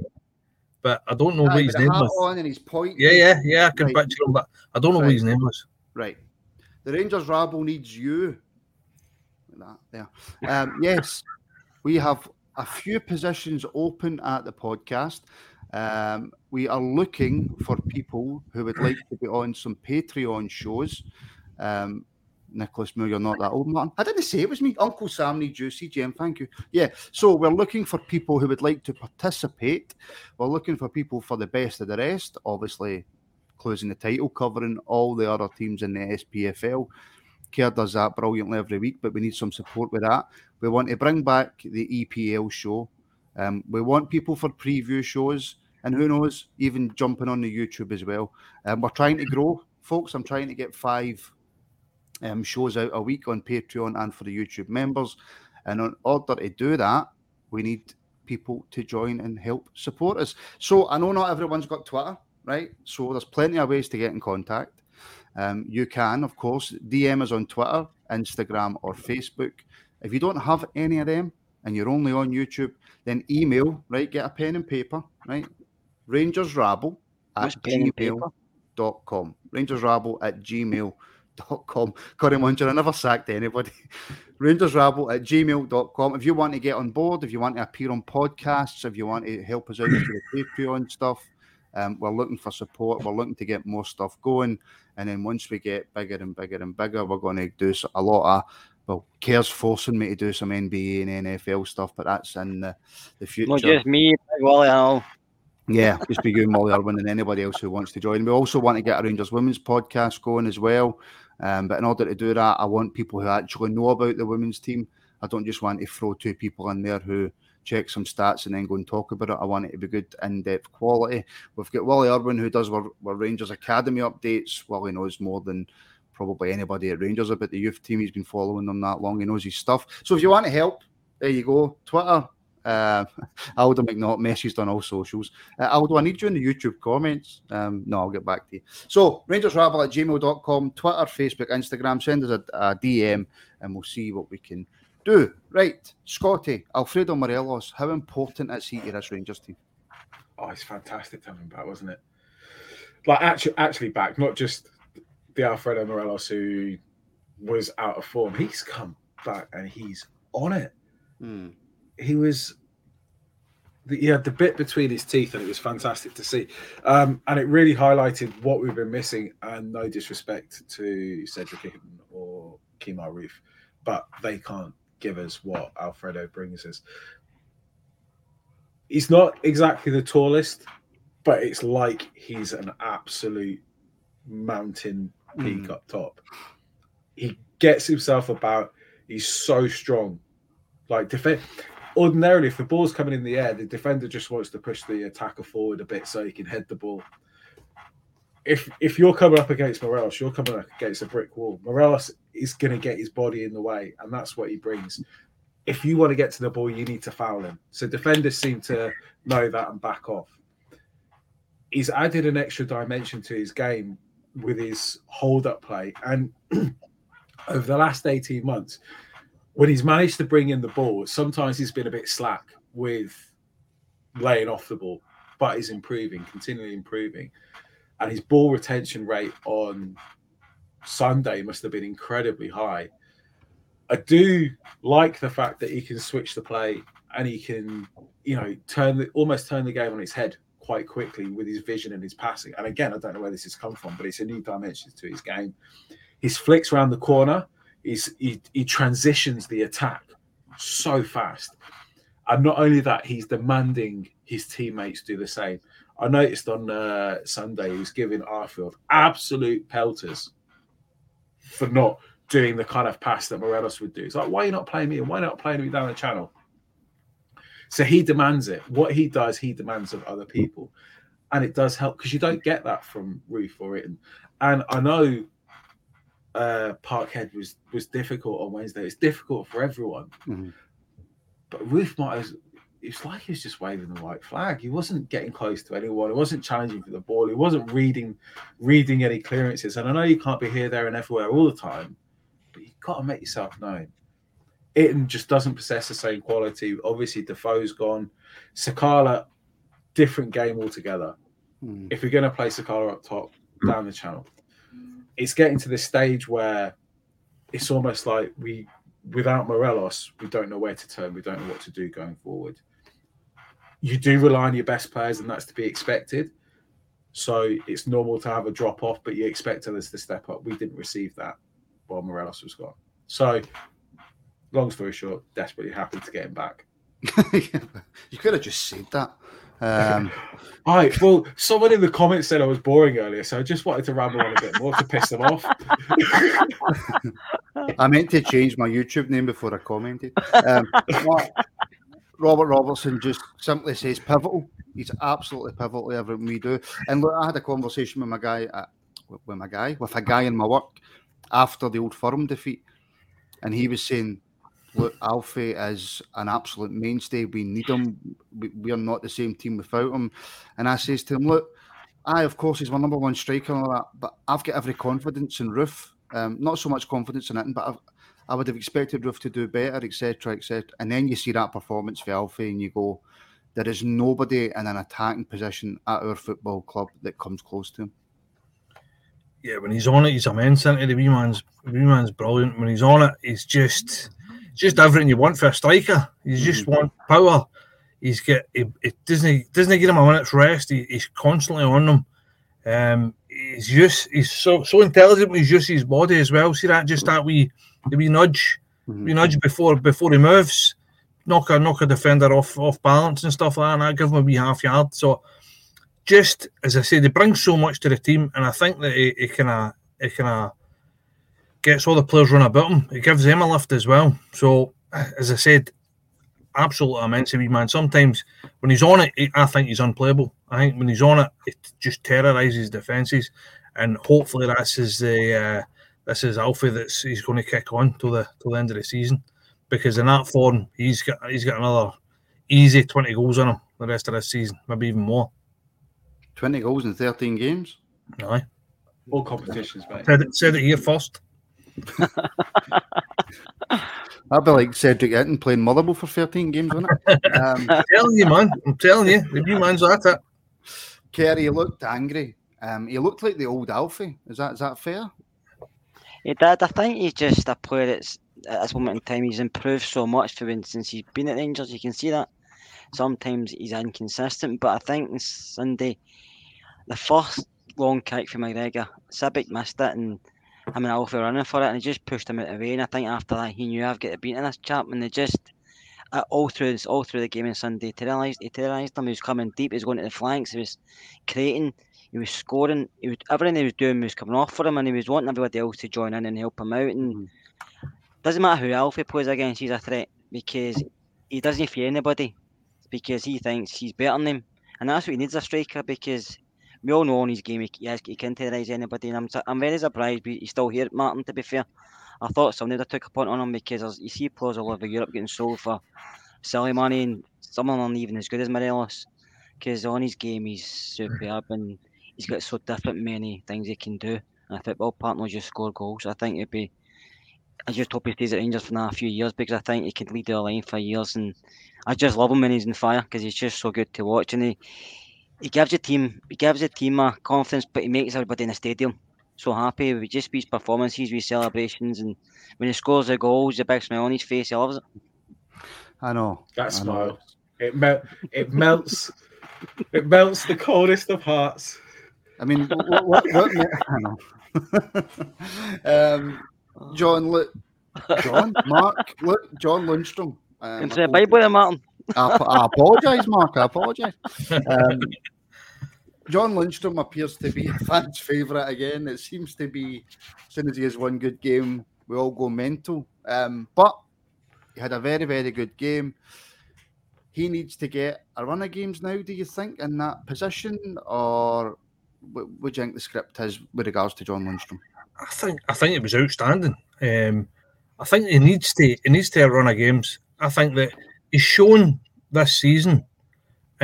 but I don't know Aye, what with his name hat was. on and his point. Yeah, yeah, yeah. I can Right. picture him, but I don't know what his name was. Right. The Rangers rabble needs you. That there. Um, yes, we have a few positions open at the podcast. Um, we are looking for people who would like to be on some Patreon shows. Um, Nicholas Moore, you're not that old, Martin. I didn't say it was me. Uncle Sam needs you. CGM, thank you. Yeah, so we're looking for people who would like to participate. We're looking for people for the best of the rest. Obviously, closing the title, covering all the other teams in the SPFL. Kerr does that brilliantly every week, but we need some support with that. We want to bring back the EPL show. Um, we want people for preview shows, and who knows, even jumping on the YouTube as well. Um, we're trying to grow, folks. I'm trying to get five um, shows out a week on Patreon and for the YouTube members. And in order to do that, we need people to join and help support us. So I know not everyone's got Twitter, right? So there's plenty of ways to get in contact. Um, you can, of course, DM us on Twitter, Instagram, or Facebook. If you don't have any of them and you're only on YouTube, then email, right? Get a pen and paper, right? Rangersrabble at What's pen and paper? gmail.com. Rangersrabble at gmail.com. Corey Muncher, I never sacked anybody. Rangersrabble at gmail.com. If you want to get on board, if you want to appear on podcasts, if you want to help us out with the Patreon stuff, um, we're looking for support. We're looking to get more stuff going. And then once we get bigger and bigger and bigger, we're going to do a lot of, well, Kerr's forcing me to do some NBA and NFL stuff, but that's in the, the future. Not just me, Wally, and all. Yeah, just be you, Molly Irwin, and anybody else who wants to join. We also want to get a Rangers Women's podcast going as well. Um, but in order to do that, I want people who actually know about the women's team. I don't just want to throw two people in there who check some stats and then go and talk about it. I want it to be good, in depth quality. We've got Wally Irwin who does our, Rangers Academy updates. Wally knows more than probably anybody at Rangers about the youth team. He's been following them that long. He knows his stuff. So if you want to help, there you go. Twitter, uh, Aldo McNaught messaged on all socials. Uh, Aldo, I need you in the YouTube comments. Um, no, I'll get back to you. So, rangersrabble at gmail.com, Twitter, Facebook, Instagram. Send us a, a DM and we'll see what we can do. Right, Scotty, Alfredo Morelos, how important is he to this Rangers team? Oh, it's fantastic to have him back, wasn't it? Like actually, actually back, not just the Alfredo Morelos who was out of form. He's come back and he's on it. He was. He had the bit between his teeth, and it was fantastic to see. Um, and it really highlighted what we've been missing. And no disrespect to Cedric or Kemar Roofe, but they can't give us what Alfredo brings us. He's not exactly the tallest, but it's like he's an absolute mountain hmm. peak up top. He gets himself about. He's so strong. Like defend. Ordinarily, if the ball's coming in the air, the defender just wants to push the attacker forward a bit so he can head the ball. If if you're coming up against Morelos, you're coming up against a brick wall. Morelos is going to get his body in the way, and that's what he brings. if you want to get to the ball, you need to foul him. So defenders seem to know that and back off. He's added an extra dimension to his game with his hold up play. And over the last 18 months, when he's managed to bring in the ball, sometimes he's been a bit slack with laying off the ball, but he's improving, continually improving. And his ball retention rate on Sunday must have been incredibly high. I do like the fact that he can switch the play and he can, you know, turn the, almost turn the game on its head quite quickly with his vision and his passing. And again, I don't know where this has come from, but it's a new dimension to his game. His flicks around the corner, he's, he, he transitions the attack so fast. And not only that, he's demanding his teammates do the same. I noticed on uh, Sunday he was giving Arfield absolute pelters for not doing the kind of pass that Morelos would do. It's like, why are you not playing me? And why not playing me down the channel? So he demands it. What he does, he demands of other people. And it does help because you don't get that from Roofe or Itten. And I know uh, Parkhead was was difficult on Wednesday. It's difficult for everyone. Mm-hmm. But Roofe might have it's like he was just waving the white flag. He wasn't getting close to anyone. He wasn't challenging for the ball. He wasn't reading reading any clearances. And I know you can't be here, there, and everywhere all the time, but you've got to make yourself known. Itten just doesn't possess the same quality. Obviously, Defoe's gone. Sakala, different game altogether. Mm. If you're going to play Sakala up top, down the channel, it's getting to this stage where it's almost like we, without Morelos, we don't know where to turn. We don't know what to do going forward. You do rely on your best players, and that's to be expected. So it's normal to have a drop off, but you expect others to step up. We didn't receive that while Morelos was gone. So long story short, desperately happy to get him back. you could have just said that. Um, All right. Well, someone in the comments said I was boring earlier, so I just wanted to ramble on a bit more to piss them off. I meant to change my YouTube name before I commented. Um, Robert Robertson just simply says pivotal. He's absolutely pivotal to everything we do. And look, I had a conversation with my guy, uh, with my guy, with a guy in my work after the old firm defeat, and he was saying look, Alfie is an absolute mainstay. We need him. We, are not the same team without him. And I says to him, look, I of course he's my number one striker and all that, but I've got every confidence in Roofe. Um, not so much confidence in it, but I've, I would have expected Roofe to do better, etc., etc. And then you see that performance for Alfie, and you go, there is nobody in an attacking position at our football club that comes close to him. Yeah, when he's on it, he's immense. Into the wee man's, wee man's brilliant. When he's on it, he's just just everything you want for a striker. He's just mm-hmm. want power. He's get he, he doesn't he doesn't give him a minute's rest. He, he's constantly on them. Um, he's just he's so so intelligent. He's just his body as well. See that just that wee the wee nudge, mm-hmm. wee nudge before before he moves, knock a knock a defender off off balance and stuff like that. And that give him a wee half yard. So just as I said, he brings so much to the team, and I think that he, he kind of he kind of gets all the players run about him. It gives them a lift as well. So, as I said, absolutely immense wee man. Sometimes when he's on it, I think he's unplayable. I think when he's on it, it just terrorises defences, and hopefully that's his the uh, this is Alfie that's he's going to kick on to the to the end of the season, because in that form he's got he's got another easy twenty goals on him the rest of this season, maybe even more. Twenty goals in thirteen games. Aye. All competitions, mate. Said it, said it here first. That'd be like Cedric Itten playing Motherwell for 13 games, wouldn't it? Um, I'm telling you, man. I'm telling you. The new man's at it. Kerry looked angry. Um, he looked like the old Alfie. Is that is that fair? He did. I think he's just a player that's at this moment in time he's improved so much for him since he's been at Rangers. You can see that. Sometimes he's inconsistent, but I think Sunday, the first long kick from McGregor, Sibbick missed it and I mean Alfie running for it, and he just pushed him out of the way. And I think after that, he knew I've got to beat in this chap, and they just uh, all through all through the game on Sunday, terrorised, he terrorised him. He was coming deep, he was going to the flanks, he was creating, he was scoring, he was everything he was doing was coming off for him, and he was wanting everybody else to join in and help him out. And mm-hmm. doesn't matter who Alfie plays against, he's a threat because he doesn't fear anybody because he thinks he's better than them, and that's what he needs a striker because we all know on his game he, he, he can terrorise anybody, and I'm, I'm very surprised he's still here, Martin. To be fair, I thought have took a punt on him because you see players all over Europe getting sold for silly money, and some of them aren't even as good as Morelos. Because on his game, he's superb and he's got so different many things he can do. And a football partner just score goals. I think it'd be. I just hope he stays at Rangers for now a few years because I think he could lead the line for years. And I just love him when he's in fire because he's just so good to watch. And he, he gives the team he gives the team a confidence, but he makes everybody in the stadium so happy with just his performances, with celebrations, and when he scores the goals, the big smile on his face, he loves it. I know. That I know. smile. It mel- it melts it melts the coldest of hearts. I mean, what, what, what, I know. um, John, look, John, Mark, look, John Lundstram. Um, Into the Bible Martin. I, I apologise, Mark. I apologise. Um, John Lundstram appears to be a fan's favourite again. It seems to be as soon as he has one good game, we all go mental. Um, but he had a very, very good game. He needs to get a run of games now, do you think, in that position? Or what, do you think the script is with regards to John Lundstram? I think I think it was outstanding. Um, I think he needs to he needs to run of games. I think that he's shown this season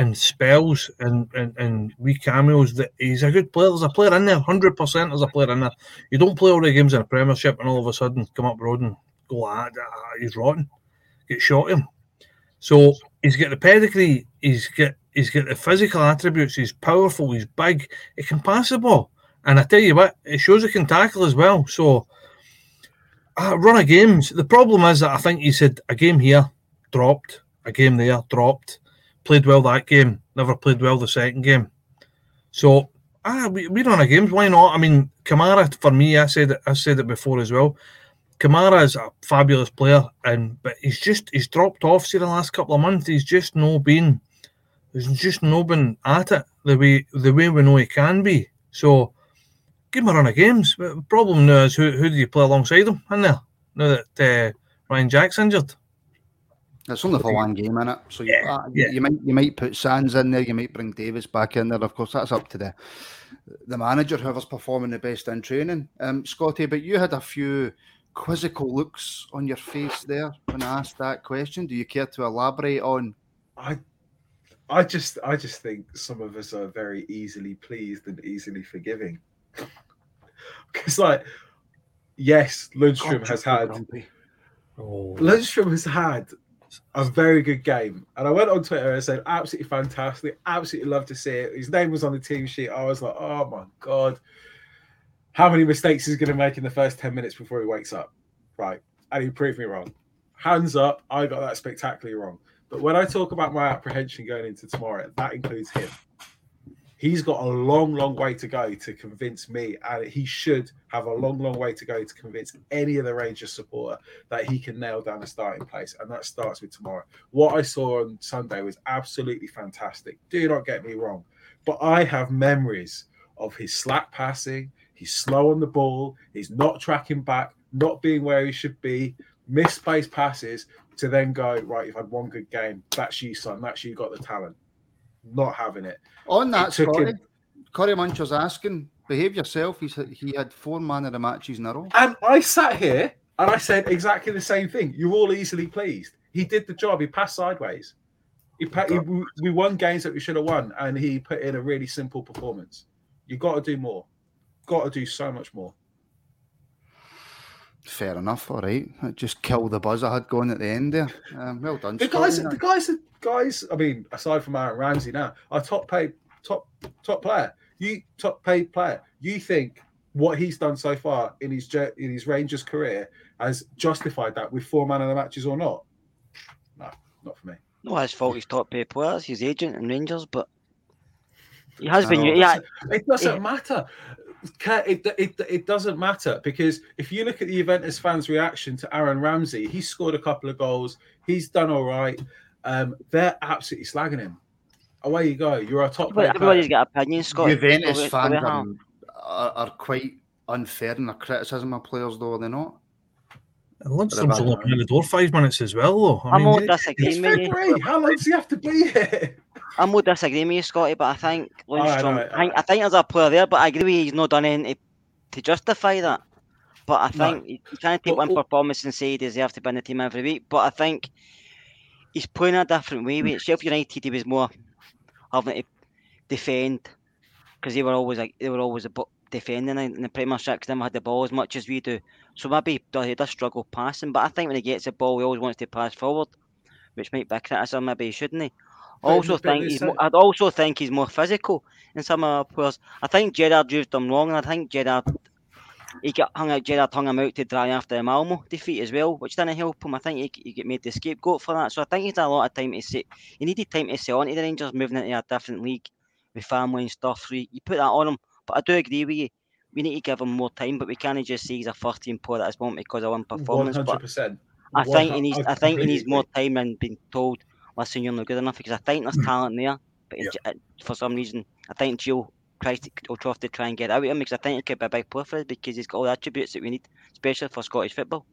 in spells and, and, and wee cameos that he's a good player. There's a player in there, hundred percent. There's a player in there. You don't play all the games in a Premiership and all of a sudden come up road and go, ah, ah, he's rotten. Get shot him. So he's got the pedigree. He's got he's got the physical attributes. He's powerful. He's big. He can pass the ball. And I tell you what, it shows he can tackle as well. So, uh, run of games. The problem is that I think he said a game here, dropped, a game there, dropped, played well that game, never played well the second game. So, ah, we, we run a games. Why not? I mean, Kamara for me, I said I said it before as well. Kamara is a fabulous player, and but he's just he's dropped off. See the last couple of months, he's just no been, he's just no been at it the way the way we know he can be. So give him a run of games. But the problem now is who, who do you play alongside him in there now that uh, Ryan Jack's injured? It's only for one game, innit? So you, Yeah, uh, yeah. you might you might put Sands in there, you might bring Davis back in there. Of course, that's up to the the manager, whoever's performing the best in training. Um, Scotty, but you had a few quizzical looks on your face there when I asked that question. Do you care to elaborate on? I I just I just think some of us are very easily pleased and easily forgiving. Because like yes, Lundstram God, has had grumpy. Oh, Lundstram has had a very good game. And I went on Twitter and said, absolutely fantastic. Absolutely love to see it. His name was on the team sheet. I was like, oh my God. How many mistakes is going to make in the first 10 minutes before he wakes up? Right. And he proved me wrong. Hands up. I got that spectacularly wrong. But when I talk about my apprehension going into tomorrow, that includes him. He's got a long, long way to go to convince me, and he should have a long, long way to go to convince any of the Rangers supporter that he can nail down a starting place, and that starts with tomorrow. What I saw on Sunday was absolutely fantastic. Do not get me wrong, but I have memories of his slack passing. He's slow on the ball. He's not tracking back, not being where he should be, Missed misplaced passes to then go right. You've had one good game. That's you, son. That's you got the talent. Not having it. On that, It took him- Corey Muncher's asking, behave yourself. He's he had four man of the matches in a row. And I sat here and I said exactly the same thing. You're all easily pleased. He did the job. He passed sideways. He, he we won games that we should have won, and he put in a really simple performance. You got to do more. Got to do so much more. Fair enough, all right. Just kill the buzz I had going at the end there. Um, well done, The Scotty. guys, the guys, the guys. I mean, aside from Aaron Ramsey now, are top paid, top top player. You top paid player. You think what he's done so far in his in his Rangers career has justified that with four man of the matches or not? No, not for me. No, his fault. He's top paid players. He's agent in Rangers, but he has been. Yeah, It doesn't Yeah. matter. Ca- It, it, it doesn't matter because if you look at the Juventus fans' reaction to Aaron Ramsey, he scored a couple of goals. He's done all right. Um, they're absolutely slagging him. Away you go. You're a top but paid everybody's player. got opinions. Scott. Juventus So we- fans we are, have- are, are quite unfair in their criticism of players, though, are they not? And Lundstram's only been in the door five minutes as well, though. I I'm mean, not It's disagreeing with you. How long does he have to be here? I'm not disagreeing with you, Scotty, but I think Alright, Lundstram. alright, I, think, I think there's a player there, but I agree with you, he's not done anything to, to justify that. But I think you you can't take But- one performance and say he deserves to be in the team every week. But I think he's playing a different way. With Sheffield United, he was more having to defend because they were always like they were always a bu- defending in the Premiership never had the ball as much as we do. So maybe he does, struggle passing. But I think when he gets the ball, he always wants to pass forward, which might be a criticism. Maybe he shouldn't. He? Also think he's. More, I'd also think he's more physical in some of our players. I think Gerrard used them wrong, and I think Gerrard he got hung out. Gerrard hung him out to dry after the Malmo defeat as well, which didn't help him. I think he, he get made the scapegoat for that. So I think he's had a lot of time to say he needed time to settle into the Rangers, moving into a different league with family and stuff. So you, you put that on him. But I do agree with you. We need to give him more time, but we can't just say he's a first team player at this moment because of one performance. Hundred percent. I think he needs. I think he needs more time and being told, "Listen, you're not good enough." Because I think there's talent there, but it, j- for some reason, I think Gio tries to will try to try and get out of him because I think he could be a big player for us because he's got all the attributes that we need, especially for Scottish football.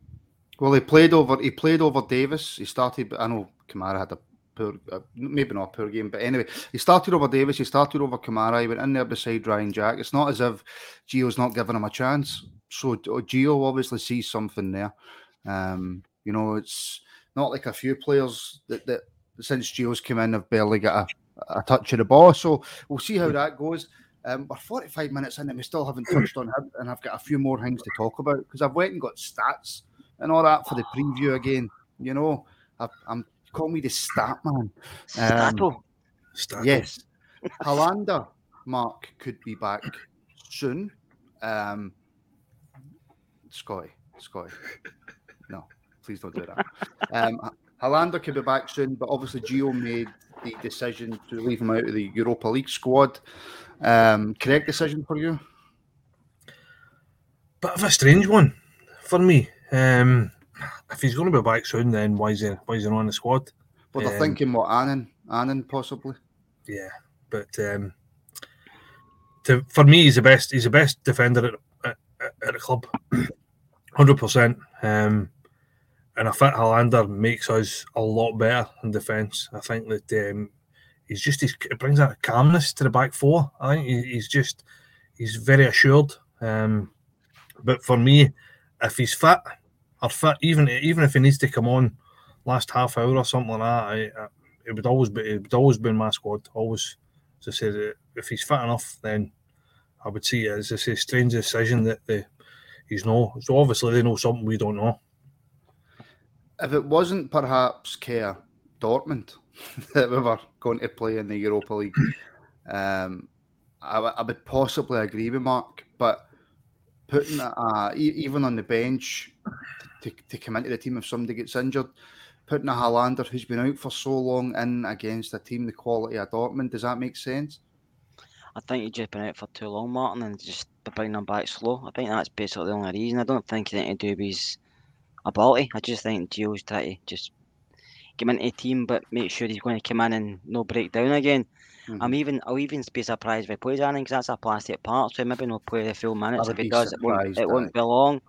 Well, he played over. He played over Davis. He started. But I know Kamara had a uh, maybe not poor game, but anyway, he started over Davis. He started over Kamara. He went in there beside Ryan Jack. It's not as if Gio's not giving him a chance. So uh, Gio obviously sees something there. Um, you know, it's not like a few players that, that since Gio's come in have barely got a, a touch of the ball. So we'll see how that goes. Um, we're 45 minutes in and we still haven't touched on him, and I've got a few more things to talk about because I've went and got stats and all that for the preview again. You know, I, I'm call me the stat man. Stato, Start Yes, Helander, Mark could be back soon. Um, Scotty, Scotty, no, please don't do that. Um, Helander could be back soon, but obviously Gio made the decision to leave him out of the Europa League squad. Um, correct decision for you? bit of a strange one for me. Um, if he's going to be back soon, then why is he why is he not on the squad? But they're Um, thinking what Annan, Annan possibly. Yeah, but um, to, for me, he's the best. He's the best defender at, at, at the club, hundred percent. Um, and a fit Helander makes us a lot better in defence. I think that um, he's just he's, it brings that calmness to the back four. I think he, he's just he's very assured. Um, but for me, if he's fit or fit, even even if he needs to come on last half hour or something like that, I, I, it would always be it would always be in my squad. Always, as I said, uh, if he's fit enough, then I would see it as a strange decision that they, he's no. So obviously they know something we don't know. If it wasn't perhaps Care Dortmund that we were going to play in the Europa League, um, I, w- I would possibly agree with Mark. But putting uh, even on the bench to, to come into the team if somebody gets injured, putting a Helander who's been out for so long in against a team the quality of Dortmund, does that make sense? I think been out for too long, Martin, and just to bring him back slow. I think that's basically the only reason. I don't think it's anything to do with his ability. I just think Gio's trying to just get him into the team, but make sure he's going to come in and no break down again. Mhm. I'm even, I'll even be surprised if he plays Anning because that's a plastic part, so maybe not play the full minutes. If he does, it won't, it won't be long.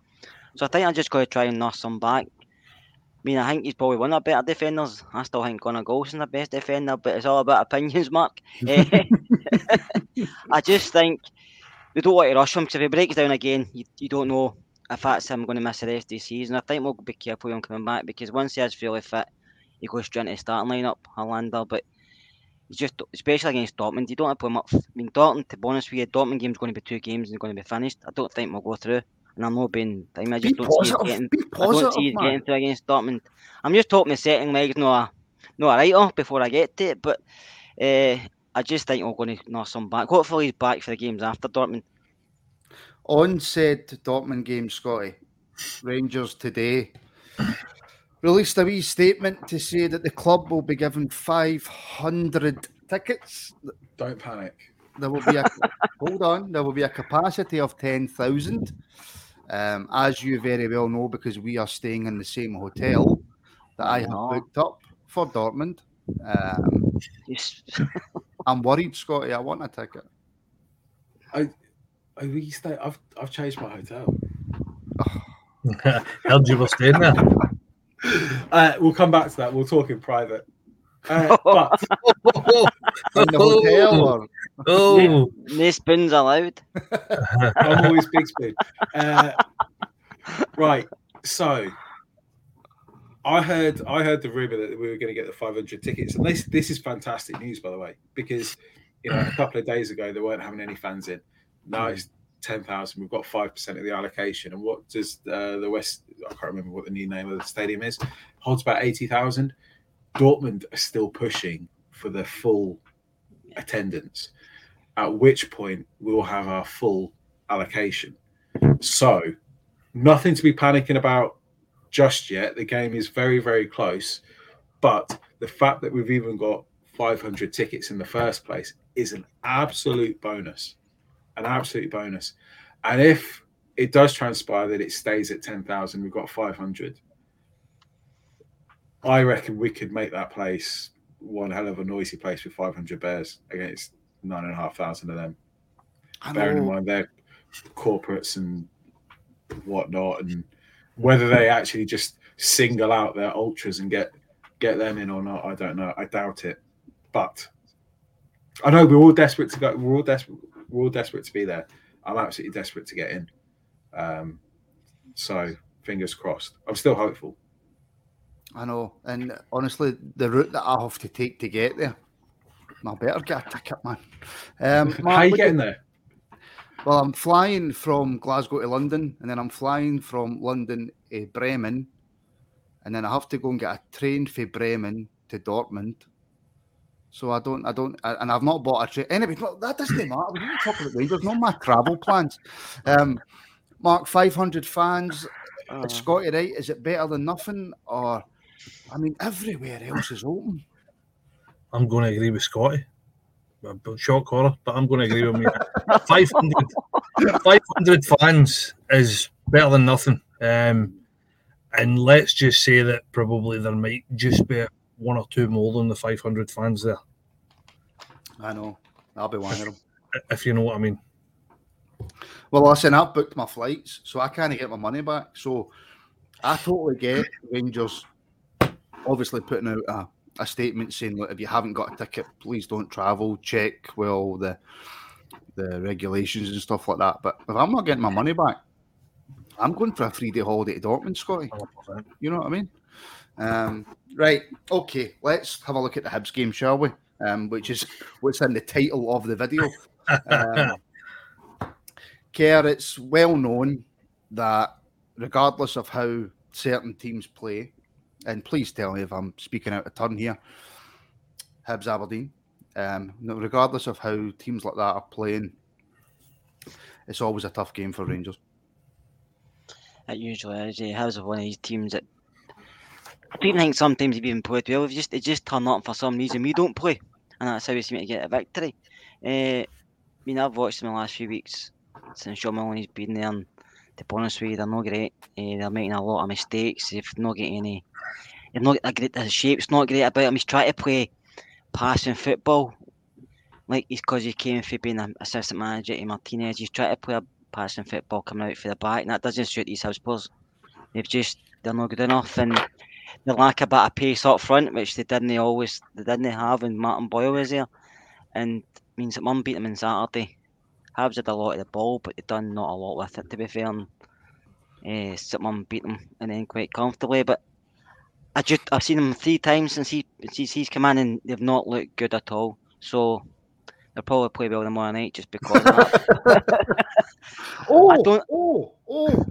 So I think I'm just going to try and nurse him back. I mean, I think he's probably one of the better defenders. I still think Connor Goldson's the best defender, but it's all about opinions, Mark. Eh, I just think we don't want to rush him because if he breaks down again, you, you don't know if that's him going to miss the rest of the season. I think we'll be careful him coming back because once he is fully fit, he goes straight into the starting lineup, Helander. But he's just, especially against Dortmund, you don't have to put him up. I mean, Dortmund, to be honest with you, Dortmund game's going to be two games and going to be finished. I don't think we'll go through. And I'm not being, I mean, I Be just don't see us getting. Be I don't see us man. getting through against Dortmund. I'm just hoping the second leg's not a, not a write off before I get to it, but uh, I just think we're going to nurse him back. Hopefully, he's back for the games after Dortmund. On said Dortmund game, Scotty, Rangers today released a wee statement to say that the club will be given 500 tickets. Don't panic. There will be a hold on. There will be a capacity of 10,000. Um, as you very well know, because we are staying in the same hotel that I have booked up for Dortmund. Um, I'm worried, Scotty. I want a ticket. I we stay. I've I've changed my hotel. Heard you were staying there. Uh, we'll come back to that. We'll talk in private. Uh, but In the hotel, or Oh, no spoons allowed. I'm always big spoon. Uh, Right. So I heard I heard the rumor that we were going to get the 500 tickets, and this this is fantastic news, by the way, because you know a couple of days ago they weren't having any fans in. Now it's 10,000. We've got five percent of the allocation, and what does uh, the West? I can't remember what the new name of the stadium is. Holds about 80,000. Dortmund are still pushing for the full attendance. At which point we will have our full allocation. So nothing to be panicking about just yet. The game is very, very close. But the fact that we've even got 500 tickets in the first place is an absolute bonus. An absolute bonus. And if it does transpire that it stays at 10,000, we've got 500. I reckon we could make that place one hell of a noisy place with 500 bears against nine and a half thousand of them. Bearing in mind they're corporates and whatnot, and whether they actually just single out their ultras and get get them in or not, I don't know. I doubt it, but I know we're all desperate to go. We're all desperate. We're all desperate to be there. I'm absolutely desperate to get in. Um, so fingers crossed. I'm still hopeful. I know, and honestly, the route that I have to take to get there, I better get a ticket, man. Um, How Mark, you getting do- there? Well, I'm flying from Glasgow to London, and then I'm flying from London to Bremen, and then I have to go and get a train for Bremen to Dortmund. So I don't, I don't, I- and I've not bought a train. Anyway, look, that doesn't matter. We don't talk about Rangers, not my travel plans. Um, Mark, 500 fans. Uh, Is Scotty right? Is it better than nothing? Or, I mean, everywhere else is open. I'm going to agree with Scotty. Shock horror, but I'm going to agree with me. 500, 500 fans is better than nothing. Um, and let's just say that probably there might just be one or two more than the 500 fans there, I know. I'll be one of them. if you know what I mean. Well, listen, I've booked my flights, so I can't get my money back. So I totally get Rangers obviously putting out a, a statement saying, look, if you haven't got a ticket, please don't travel. Check well the the regulations and stuff like that. But if I'm not getting my money back, I'm going for a three day holiday to Dortmund, Scotty. You know what I mean? Um, right. Okay. Let's have a look at the Hibs game, shall we? Um, which is what's in the title of the video. Um, Kerr, it's well known that regardless of how certain teams play, and please tell me if I'm speaking out of turn here, Hibs Aberdeen, um, regardless of how teams like that are playing, it's always a tough game for Rangers. It usually is. He has one of these teams that I don't think sometimes they've even played well. They just they just turn up for some reason. We don't play, and that's how we seem to get a victory. Uh, I mean, I've watched them the last few weeks since Shaun Maloney's been there, and to be honest with you, they're not great. Uh, they're making a lot of mistakes. They've not got any. They've not a great. The shape's not great about him. He's trying to play passing football, like he's because he came from being an assistant manager to Martinez. He's trying to play a passing football coming out for the back, and that doesn't suit these house. They've just they're not good enough, and they lack a bit of pace up front, which they didn't they always they didn't have when Martin Boyle was there, and means that Mum beat them on Saturday. Habs had a lot of the ball, but they done not a lot with it. To be fair, and uh, St Mum beat them and then quite comfortably. But I just I've seen them three times since he since he's come in, and they've not looked good at all. So they'll probably play well tomorrow night just because. Oh, I don't- oh, oh,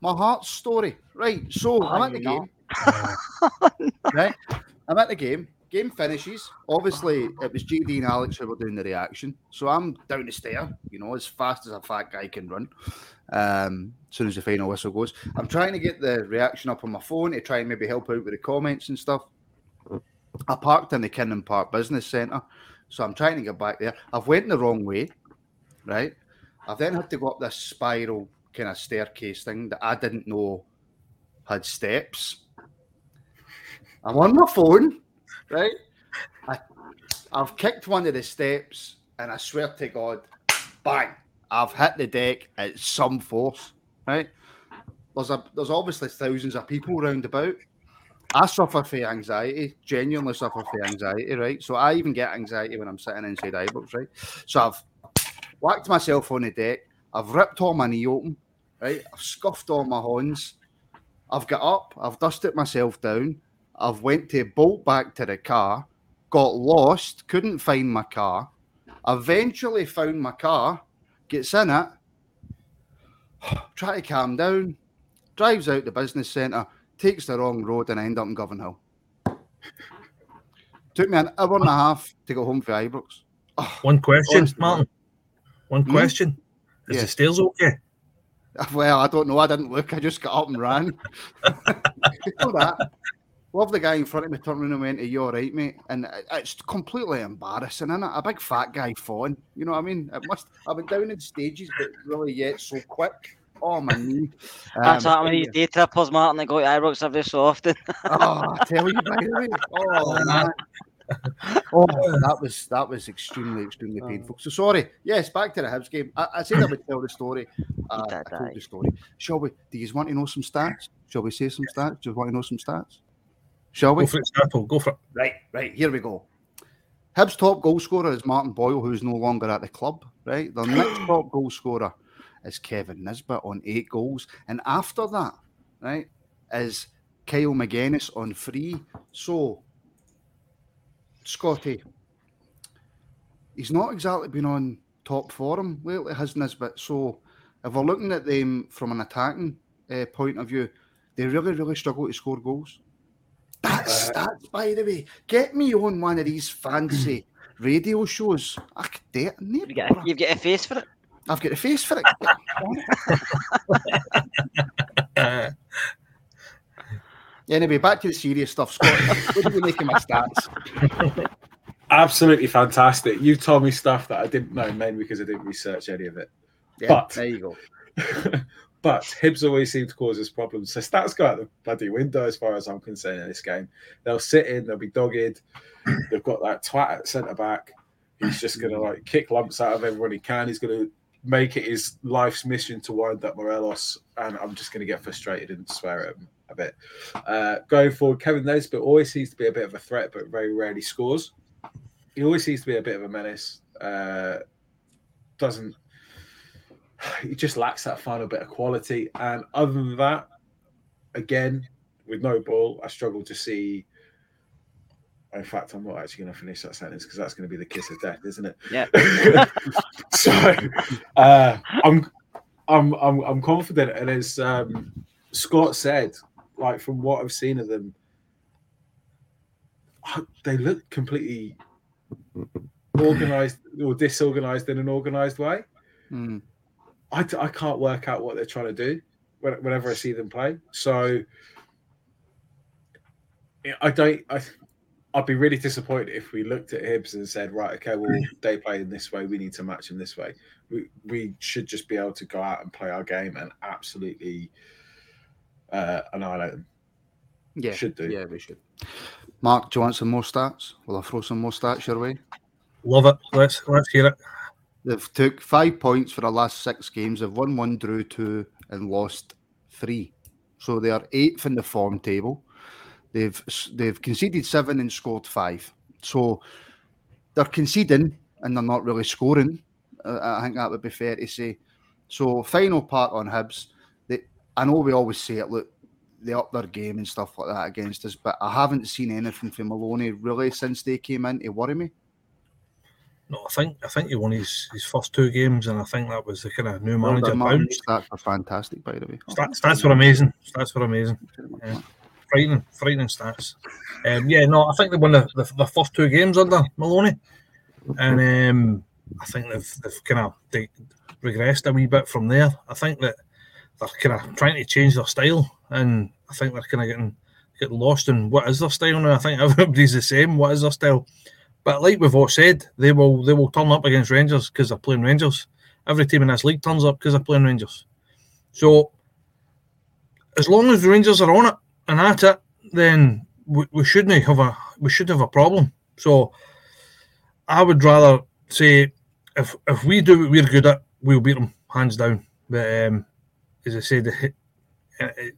my heart story. Right, so I'm at the game. right, I'm at the game. Game finishes. Obviously, it was GD and Alex who were doing the reaction. So I'm down the stair, you know, as fast as a fat guy can run. Um, as soon as the final whistle goes, I'm trying to get the reaction up on my phone to try and maybe help out with the comments and stuff. I parked in the Kinning Park Business Centre, so I'm trying to get back there. I've went the wrong way, right? I've then had to go up this spiral kind of staircase thing that I didn't know had steps. I'm on my phone, right? I, I've kicked one of the steps, and I swear to God, bang! I've hit the deck at some force, right? There's a there's obviously thousands of people round about. I suffer from anxiety, genuinely suffer from anxiety, right? So I even get anxiety when I'm sitting inside Ibrox, right? So I've whacked myself on the deck. I've ripped all my knee open, right? I've scuffed all my horns. I've got up, I've dusted myself down, I've went to bolt back to the car, got lost, couldn't find my car, eventually found my car, gets in it, try to calm down, drives out the business centre, takes the wrong road, and I end up in Govanhill. Took me an hour and a half to go home for Ibrox. Oh, One question, Honestly, Martin. One Hmm? question. Is Yeah. the stairs okay? Well, I don't know. I didn't look. I just got up and ran. you know that. Love the guy in front of me turned around and went, Are you all right, mate? And it's completely embarrassing, isn't it? A big fat guy falling. You know what I mean? It must I've been down in stages, but really yet so quick. Oh my knee. That's Um, happening with these day trippers, Martin, that go to Ibrox every so often. Oh, I tell you, by the way. Oh man. Oh, that was that was extremely, extremely painful. So sorry. Yes, back to the Hibs game. I, I said I would tell the story. Uh, I told the story. Shall we? Do you want to know some stats? Shall we say some stats? Do you want to know some stats? Shall we? Go for it, Staple. Go for it. Right, right. Here we go. Hibs' top goal scorer is Martin Boyle, who's no longer at the club. Right. The next top goal scorer is Kevin Nisbet on eight goals, and after that, right, is Kyle Magennis on three. So, Scotty, he's not exactly been on top form lately, has Nisbet. So, if we're looking at them from an attacking uh, point of view, they really, really struggle to score goals. That's stats, by the way. Get me on one of these fancy radio shows. I could do it. You've got, a, you've got a face for it. I've got a face for it. Uh, anyway, back to the serious stuff, Scott. what do you make of my stats? Absolutely fantastic. You told me stuff that I didn't know, mainly because I didn't research any of it. Yeah, But- there you go. but Hibs always seem to cause us problems. So stats go out the bloody window as far as I'm concerned in this game. They'll sit in, they'll be dogged. They've got that twat at centre back. He's just gonna like kick lumps out of everyone he can. He's gonna make it his life's mission to wind up Morelos, and I'm just gonna get frustrated and swear at him a bit. Uh, going forward, Kevin Nisbet always seems to be a bit of a threat, but very rarely scores. He always seems to be a bit of a menace. Uh, doesn't he just lacks that final bit of quality. And other than that, again, with no ball, I struggle to see. In fact, I'm not actually going to finish that sentence because that's going to be the kiss of death, isn't it? Yeah. so uh, I'm, I'm, I'm, I'm confident, and as um, Scott said, like from what I've seen of them, they look completely organized or disorganized in an organized way. Hmm. I, I can't work out what they're trying to do whenever I see them play. So I don't. I, I'd be really disappointed if we looked at Hibs and said, right, okay, well, they play in this way. We need to match them this way. We, we should just be able to go out and play our game and absolutely uh, annihilate them. Yeah, Should do. Yeah, we should. Mark, do you want some more stats? Will I throw some more stats your way? love it. Let's let's hear it. They've took five points for the last six games. They've won one, drew two, and lost three. So they are eighth in the form table. They've they've conceded seven and scored five. So they're conceding and they're not really scoring. Uh, I think that would be fair to say. So final part on Hibs. They, I know we always say it. Look, they up their game and stuff like that against us, but I haven't seen anything from Maloney really since they came in to worry me. No, I think I think he won his, his first two games, and I think that was the kind of new Well manager bounce. Stats are fantastic, by the way. Stats, stats were amazing. Stats were amazing. Yeah. Frightening, frightening stats. Um, yeah, no, I think they won the, the, the first two games under Maloney, and um, I think they've, they've kind of they regressed a wee bit from there. I think that they're kind of trying to change their style, and I think they're kind of getting getting lost in what is their style now. I think everybody's the same. What is their style? But like we've all said, they will they will turn up against Rangers because they're playing Rangers. Every team in this league turns up because they're playing Rangers. So as long as the Rangers are on it and at it, then we, we shouldn't have a we should have a problem. So I would rather say if if we do what we're good at, we'll beat them hands down. But um, as I said,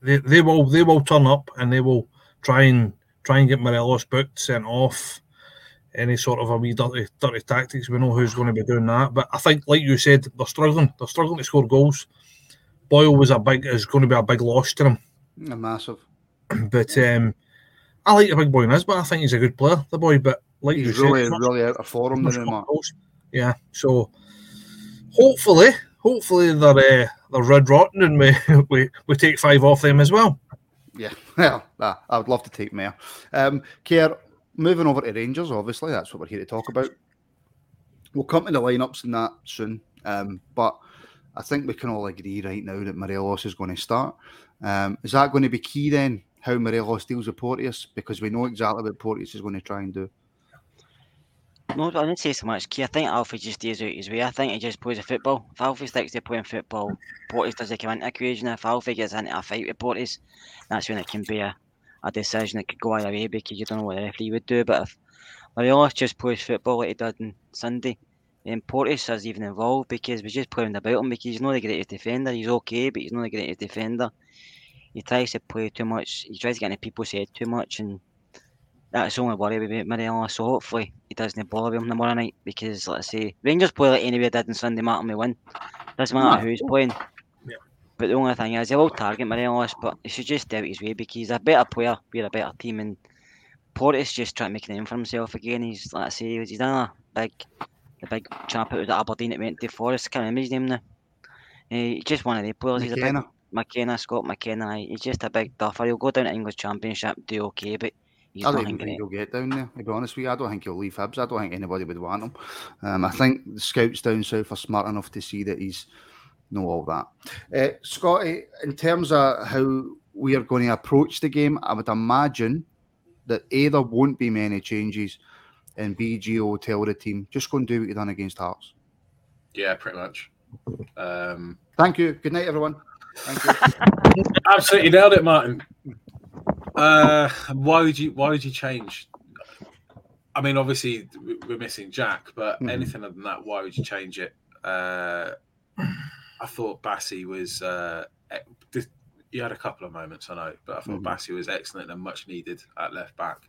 they, they will they will turn up and they will try and try and get Morelos booked, sent off, any sort of a wee dirty, dirty tactics. We know who's going to be doing that. But I think, like you said, they're struggling. They're struggling to score goals. Boyle was a big is going to be a big loss to them. A massive. But um, I like the big boy Nisbet. I think he's a good player, the boy. But like He's you really, said, really out of form yeah. So hopefully, hopefully they're uh, they're red rotten and we, we we take five off them as well. Yeah, well, I would love to take Mayor. Um, Kier, moving over to Rangers, obviously, that's what we're here to talk about. We'll come to the lineups and that soon, um, but I think we can all agree right now that Morelos is going to start. Um, is that going to be key then, how Morelos deals with Porteous? Because we know exactly what Porteous is going to try and do. No, I didn't say so much. Key. I think Alfie just stays out his way. I think he just plays a football. If Alfie sticks to playing football, Porteous doesn't come into equation. If Alfie gets into a fight with Porteous, that's when it can be a, a decision that could go either way because you don't know what the referee would do. But if Morelos just plays football like he did on Sunday, then Porteous is even involved because we're just playing about him because he's not the greatest defender. He's okay, but he's not the greatest defender. He tries to play too much. He tries to get into people's head too much and that's the only worry with Morelos. So hopefully he doesn't bother him tomorrow night because, let's say, Rangers play like anyway did on Sunday, Martin, we win. Doesn't matter who's playing. But the only thing is, he will target Morelos, but he should just do it his way because he's a better player, we're a better team, and Porteous just trying to make a name for himself again. He's, like I say, he's done a big, the big chap out of Aberdeen that went to Forest, can't remember his name now. Uh, he's just one of the players. He's a big McKenna. McKenna, Scott McKenna. He's just a big duffer. He'll go down to English Championship, do okay, but he's I don't think he'll get down there, to be honest with you. I don't think he'll leave Hibs. I don't think anybody would want him. Um, I think the scouts down south are smart enough to see that he's know all that. Uh, Scotty, in terms of how we are going to approach the game, I would imagine that A, there won't be many changes, and B, Gio will tell the team, just go and do what you've done against Hearts. Yeah, pretty much. Um, Thank you. Good night, everyone. Thank you. absolutely nailed it, Martin. Uh, why would you? Why would you change? I mean, obviously we- we're missing Jack, but Mhm. anything other than that, why would you change it? Uh, I thought Bassey was. Uh, he had a couple of moments, I know, but I thought Mhm. Bassey was excellent and much needed at left back.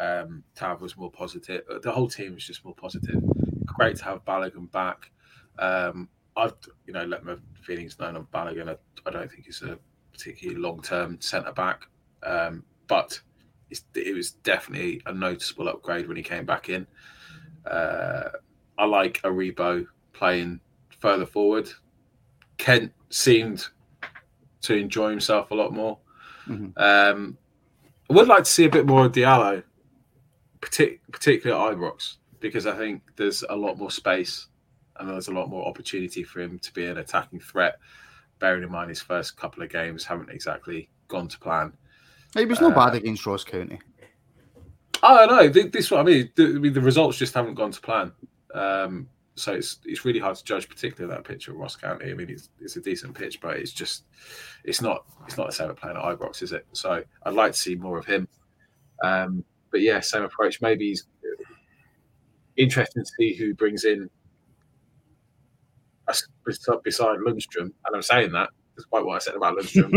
Um, Tav was more positive. Uh, The whole team was just more positive. Great to have Balogun back. Um, I've you know let my feelings known on Balogun. I, I don't think he's a particularly long term centre back, um, but it's, it was definitely a noticeable upgrade when he came back in. Uh, I like Aribo playing further forward. Kent seemed to enjoy himself a lot more. Mhm. Um, I would like to see a bit more of Diallo, partic- particularly at Ibrox, because I think there's a lot more space and there's a lot more opportunity for him to be an attacking threat. Bearing in mind his first couple of games haven't exactly gone to plan. He was Uh, bad against Ross County. I don't know. this is what I mean. The, I mean, the results just haven't gone to plan. Um, so it's it's really hard to judge, particularly that pitch at Ross County. I mean, it's it's a decent pitch, but it's just it's not it's not the same at playing at Ibrox, is it? So I'd like to see more of him. Um, but yeah, same approach. Maybe he's interesting to see who brings in beside Lundstram. And I'm saying that despite what I said about Lundstram.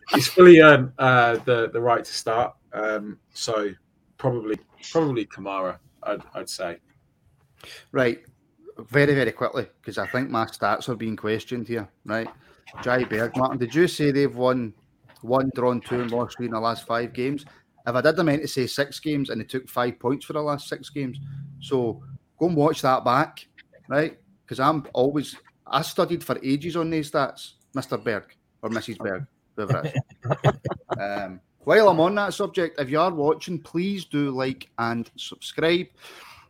He's fully earned uh, the the right to start. Um, so probably probably Kamara, I'd, I'd say. Right. Very, very quickly, because I think my stats are being questioned here. Right. Jai Berg, Martin, did you say they've won one, drawn two, and lost three in the last five games? If I did, I meant to say six games, and they took five points for the last six games. So go and watch that back, right? Because I'm always, I studied for ages on these stats, Mr. Berg or Mrs. Berg, whoever it is. um, while I'm on that subject, if you are watching, please do like and subscribe.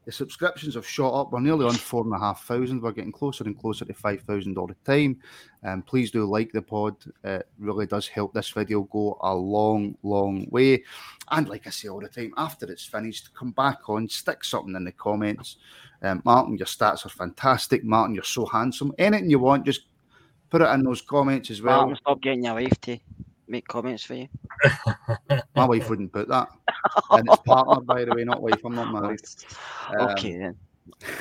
The subscriptions have shot up. We're nearly on four and a half thousand. We're getting closer and closer to five thousand all the time. Um, please do like the pod. It really does help this video go a long, long way. And like I say all the time, after it's finished, come back on, stick something in the comments. Um, Martin, your stats are fantastic. Martin, you're so handsome. Anything you want, just put it in those comments as well. Martin, stop getting your wife to make comments for you. My wife wouldn't put that. And it's partner, by the way, not wife. I'm not married. Um, okay then.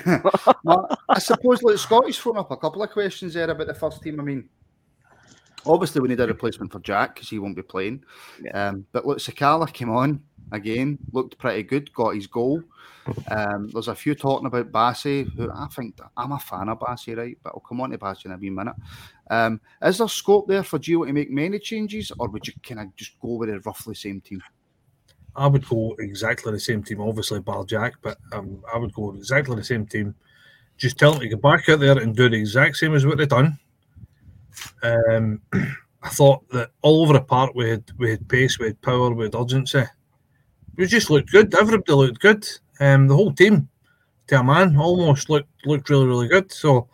Well, I suppose like Scotty's thrown up a couple of questions there about the first team. I mean, obviously we need a replacement for Jack because he won't be playing. Um, but look, Sakala came on again looked pretty good, got his goal. Um, there's a few talking about Bassey, who I think I'm a fan of Bassey, right? But I'll come on to Bassey in a wee minute. Um, is there scope there for Gio to make many changes, or would you kind of just go with the roughly same team? I would go exactly the same team, obviously bar Jack, but um, I would go exactly the same team. Just tell them to go back out there and do the exact same as what they've done. Um, I thought that all over the park we had we had pace, we had power, we had urgency. We just looked good. Everybody looked good. Um, the whole team, to a man, almost looked looked really really good. So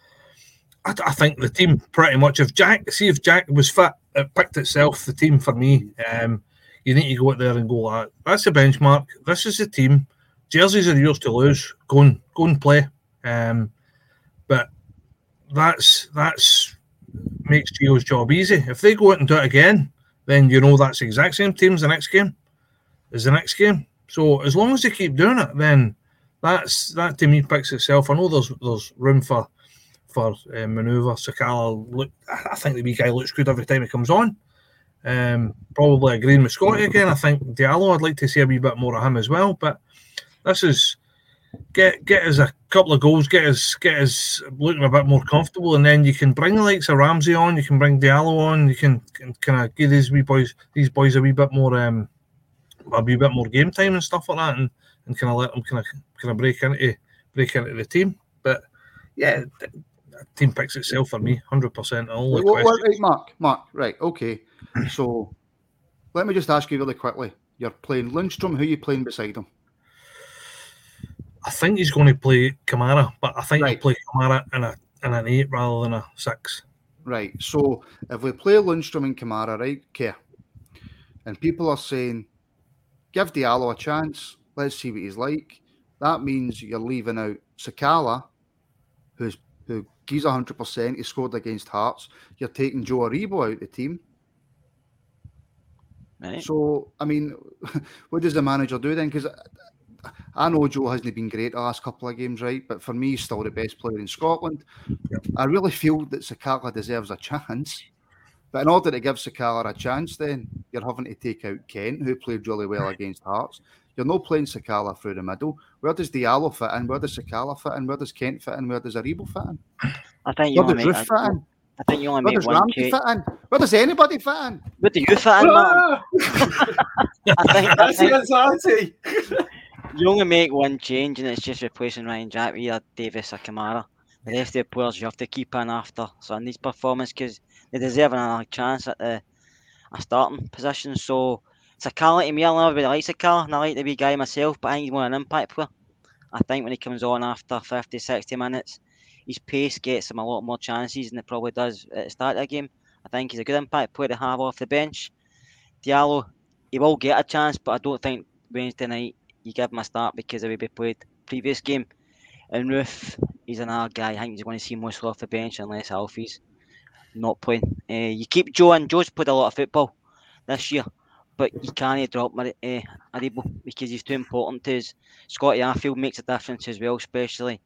I, I think the team pretty much. If Jack, see if Jack was fit, it picked itself. The team for me. Um, you need to go out there and go. That's the benchmark. This is the team. Jerseys are yours to lose. Go and go and play. Um, but that's that's makes Gio's job easy. If they go out and do it again, then you know that's the exact same team as the next game. Is the next game. So as long as they keep doing it, then that's that to me picks itself. I know there's there's room for for uh, manoeuvre. Sakala look, I think the wee guy looks good every time he comes on. Um, probably agreeing with Scotty again. I think Diallo, I'd like to see a wee bit more of him as well. But this is get get us a couple of goals, get us get us looking a bit more comfortable, and then you can bring the likes of Ramsey on, you can bring Diallo on, you can, can kind of give these wee boys these boys a wee bit more um a wee bit more game time and stuff like that, and, and kind of let them kind of kind of break into break into the team. But yeah, team picks itself for me, hundred percent. All the what- right, Mark, Mark, right, okay. So let me just ask you really quickly. You're playing Lundstram, who are you playing beside him? I think he's going to play Kamara, but I think Right. he'll play Kamara in a in an eight rather than a six. Right. So if we play Lundstram and Kamara, right, okay, and people are saying, give Diallo a chance, let's see what he's like. That means you're leaving out Sakala, who's who he's hundred percent. He scored against Hearts. You're taking Joe Aribo out the team. Right. So I mean, what does the manager do then? Because I know Joe hasn't been great the last couple of games, right? But for me, he's still the best player in Scotland. I really feel that Sakala deserves a chance. But in order to give Sakala a chance, then you're having to take out Kent, who played really well against Hearts. You're not playing Sakala through the middle. Where does Diallo fit in? Where does Sakala fit in? Where does Kent fit in? Where does Aribo fit in? I think you Where only does make. Roofe fit in? I think you only Where make does one Ramsey change. fit in? Where does anybody fit in? Where do you fit in, man? Ah! I think, I That's the think anxiety. you only make one change, and it's just replacing Ryan Jack with either Davis or Kamara. The rest of the players you have to keep in after So, Sunday's performance because they deserve another chance at the a starting position. So Sakala to me, I never really like Sakala, and I like the wee guy myself, but I think he's more an impact player. I think when he comes on after 50, 60 minutes, his pace gets him a lot more chances than it probably does at the start of the game. I think he's a good impact player to have off the bench. Diallo, he will get a chance, but I don't think Wednesday night you give him a start because of the he played previous game. And Roofe, he's another guy. I think he's going to see mostly off the bench unless Alfie's not playing. Uh, you keep Joe and Joe's played a lot of football this year, but you can't drop Mar- uh, Aribo because he's too important to. Scotty Arfield makes a difference as well, especially.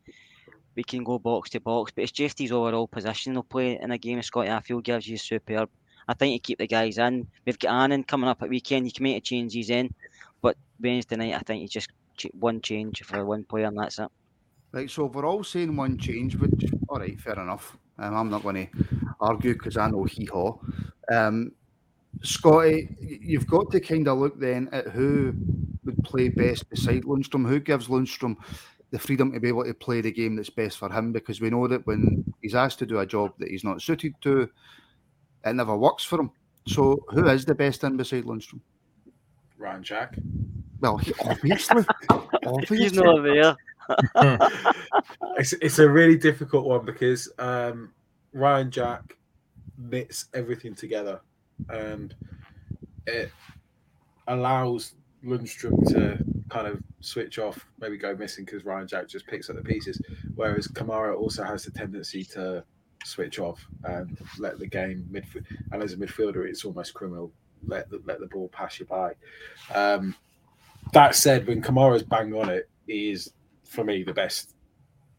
We can go box to box, but it's just his overall positional play in a game. Scotty Arfield gives you superb. I think you keep the guys in. We've got Annan coming up at weekend. You can make a changes in, but Wednesday night I think you just one change for one player and that's it. Right, so we're all saying one change, which all right, fair enough. Um, I'm not going to argue because I know hee haw. Um, Scotty, you've got to kind of look then at who would play best beside Lundstram. Who gives Lundstram the freedom to be able to play the game that's best for him? Because we know that when he's asked to do a job that he's not suited to, it never works for him. So who is the best in beside Lundstram? Ryan Jack. Well, he, obviously, obviously. He's not there. It's, it's a really difficult one because um, Ryan Jack knits everything together and it allows Lundstram to kind of switch off, maybe go missing because Ryan Jack just picks up the pieces. Whereas Kamara also has the tendency to switch off and let the game midfield. And as a midfielder, it's almost criminal. Let the, let the ball pass you by. Um, that said, when Kamara's bang on it, he is for me the best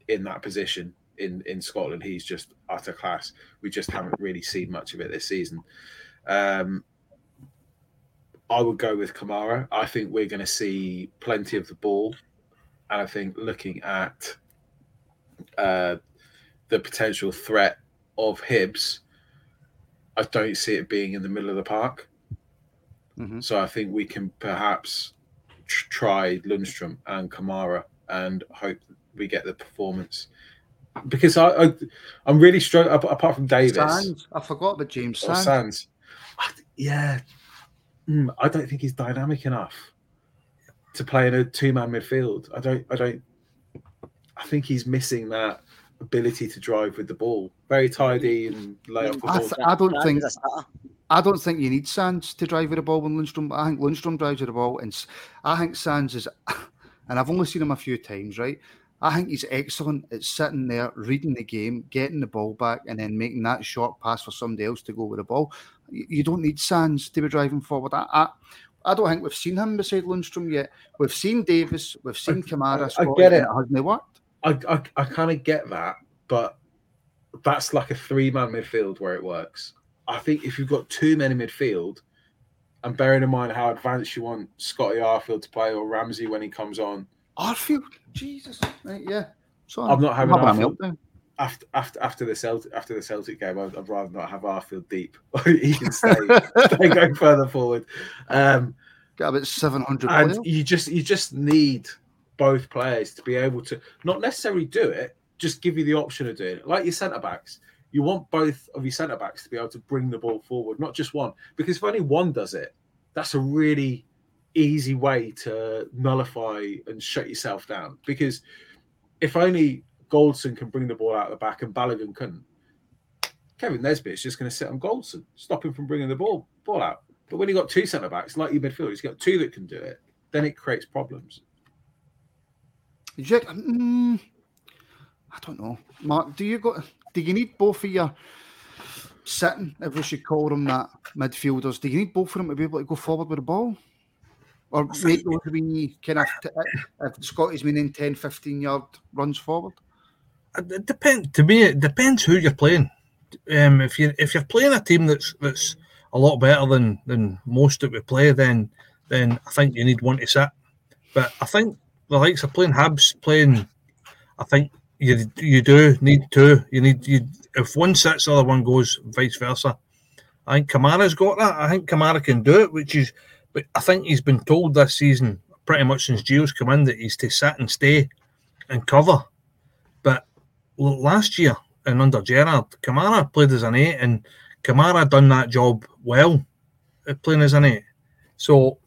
in that position in in Scotland. He's just utter class. We just haven't really seen much of it this season. Um, I would go with Kamara. I think we're going to see plenty of the ball, and I think looking at uh, the potential threat of Hibs, I don't see it being in the middle of the park. Mhm. So I think we can perhaps tr- try Lundstram and Kamara and hope we get the performance. Because I, I I'm really struggling apart from Davis Sands. I forgot about James Sands. Sands. I, yeah, Mm, I don't think he's dynamic enough to play in a two-man midfield. I don't. I don't. I think he's missing that ability to drive with the ball. Very tidy and lay off the I ball. th- I don't think- is a sitter. I don't think you need Sands to drive with the ball when Lundstram. I think Lundstram drives with the ball, and I think Sands is. And I've only seen him a few times, right? I think he's excellent at sitting there, reading the game, getting the ball back, and then making that short pass for somebody else to go with the ball. You don't need Sands to be driving forward. I, I, I don't think we've seen him beside Lundstram yet. We've seen Davis, we've seen Kamara. I Scotty, get it. it hasn't worked. I I, I kind of get that, but that's like a three-man midfield where it works. I think if you've got two men in midfield, and bearing in mind how advanced you want Scotty Arfield to play or Ramsey when he comes on, Arfield, Jesus, right, yeah. So I'm not having Arfield. after after after the Celtic after the Celtic game, I'd, I'd rather not have Arfield deep. he can stay, stay going further forward. Um, Got about seven hundred. and you just you just need both players to be able to not necessarily do it, just give you the option of doing it. Like your centre backs, you want both of your centre backs to be able to bring the ball forward, not just one. Because if only one does it, that's a really easy way to nullify and shut yourself down. Because if only Goldson can bring the ball out of the back and Balogun couldn't, Kevin Nisbet Nisbet's just going to sit on Goldson, stop him from bringing the ball ball out. But when you've got two centre backs, like your midfield, you've got two that can do it. Then it creates problems. You, mm, I don't know, Mark. Do you go? Do you need both of your sitting, if we should call them that, midfielders? Do you need both of them to be able to go forward with the ball, or make those wee kind of if Scotty's meaning 10, 15 yard runs forward? It depends. To me, it depends who you're playing. Um, if you if you're playing a team that's that's a lot better than than most that we play, then then I think you need one to sit. But I think the likes of playing Hibs, playing, I think you you do need two. You need you if one sits, the other one goes, vice versa. I think Kamara's got that. I think Kamara can do it, which is, but I think he's been told this season, pretty much since Gio's come in, that he's to sit and stay and cover. But last year and under Gerrard, Kamara played as an eight, and Kamara done that job well, playing as an eight. So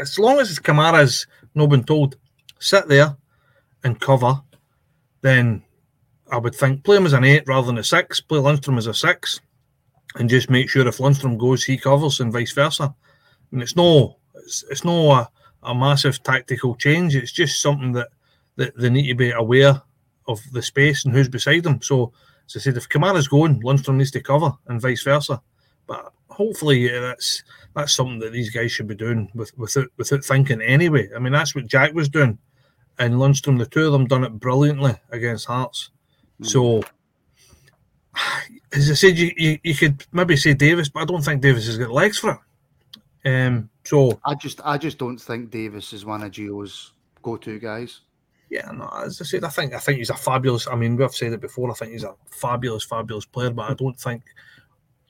as long as Kamara's not been told sit there and cover, then I would think play him as an eight rather than a six. Play Lundstram as a six, and just make sure if Lundstram goes, he covers, and vice versa. And it's no, it's, it's no a, a massive tactical change. It's just something that, that they need to be aware of the space and who's beside them. So, as I said, if Kamara's going, Lundstram needs to cover, and vice versa. But hopefully, yeah, that's that's something that these guys should be doing with, without without thinking anyway. I mean, that's what Jack was doing, and Lundstram, the two of them, done it brilliantly against Hearts. So, as I said, you, you, you could maybe say Davis, but I don't think Davis has got legs for it. Um, so I just, I just don't think Davis is one of Gio's go-to guys. yeah, no, as I said, I think I think he's a fabulous. I mean, we've said it before. I think he's a fabulous, fabulous player, but I don't think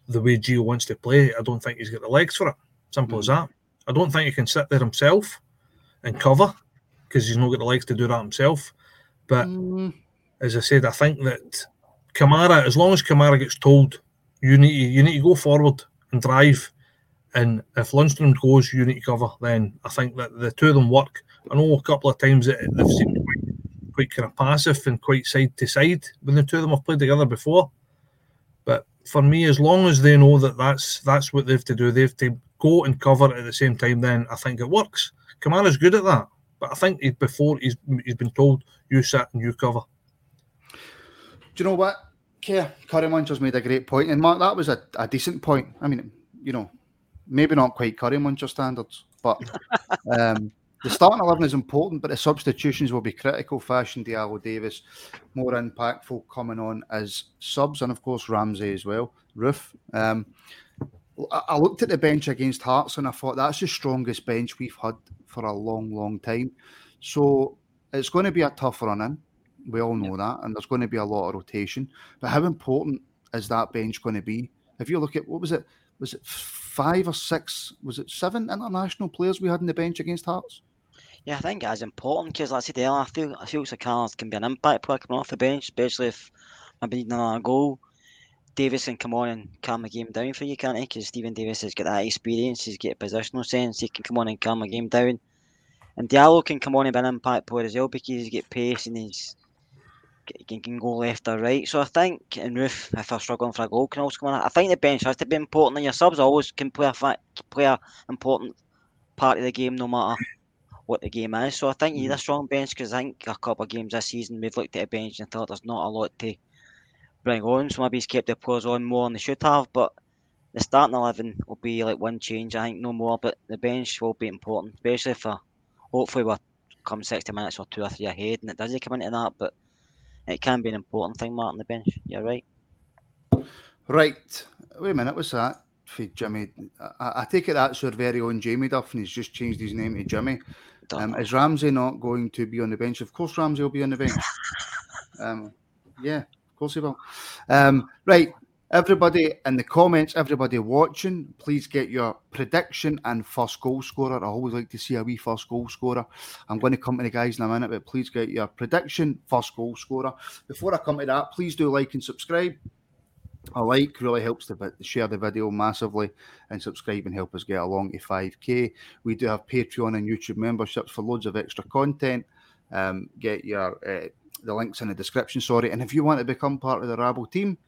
the way Gio wants to play, I don't think he's got the legs for it. Simple as that. I don't think he can sit there himself and cover because he's not got the legs to do that himself. But Mm, as I said, I think that Kamara, as long as Kamara gets told, you need to, you need to go forward and drive, and if Lundstram goes, you need to cover. Then I think that the two of them work. I know a couple of times that they've seemed quite, quite kind of passive and quite side to side when the two of them have played together before. But for me, as long as they know that that's that's what they have to do, they have to go and cover at the same time. Then I think it works. Kamara's good at that, but I think he, before he's he's been told you sit and you cover. Do you know what? Kerr Curry Muncher's made a great point, and Mark, that was a, a decent point. I mean, you know, maybe not quite Curry Muncher standards, but um, the starting eleven is important, but the substitutions will be critical. Fashion Diallo Davis more impactful coming on as subs, and of course Ramsey as well. Roofe. Um, I looked at the bench against Hearts and I thought that's the strongest bench we've had for a long, long time. So it's going to be a tough run in. We all know that, and there's going to be a lot of rotation. But how important is that bench going to be? If you look at what was it, was it five or six? Was it seven international players we had in the bench against Hearts? Yeah, I think it's important because, like I said earlier, I feel I feel Sakala can be an impact player coming off the bench, especially if maybe needing another goal. Davis can come on and calm the game down for you, can't he? Because Stephen Davis has got that experience, he's got a positional sense, he can come on and calm the game down. And Diallo can come on and be an impact player as well because he's got pace and he's he can go left or right. So I think and Roofe, if they're struggling for a goal, can also come on. I think the bench has to be important, and your subs always can play a fa- play a important part of the game, no matter what the game is. So I think you need a mm. strong bench because I think a couple of games this season we've looked at a bench and thought there's not a lot to bring on. So maybe he's kept the players on more than they should have. But the starting eleven will be like one change, I think, no more. But the bench will be important, especially for hopefully we're come sixty minutes or two or three ahead, and it doesn't come into that. But it can be an important thing, Martin. The bench, you're right. Right. Wait a minute. What's that? For Jimmy, I, I take it that's your very own Jamie Duff, and he's just changed his name to Jimmy. Um, is Ramsey not going to be on the bench? Of course, Ramsey will be on the bench. um, yeah, course he will. Um, right, everybody in the comments, everybody watching, please get your prediction and first goal scorer. I always like to see a wee first goal scorer. I'm going to come to the guys in a minute, but please get your prediction, first goal scorer. Before I come to that, please do like and subscribe. A like really helps to share the video massively and subscribe and help us get along to 5k. We do have Patreon and YouTube memberships for loads of extra content. Um, get your uh, the links in the description. Sorry, and if you want to become part of the Rabble team,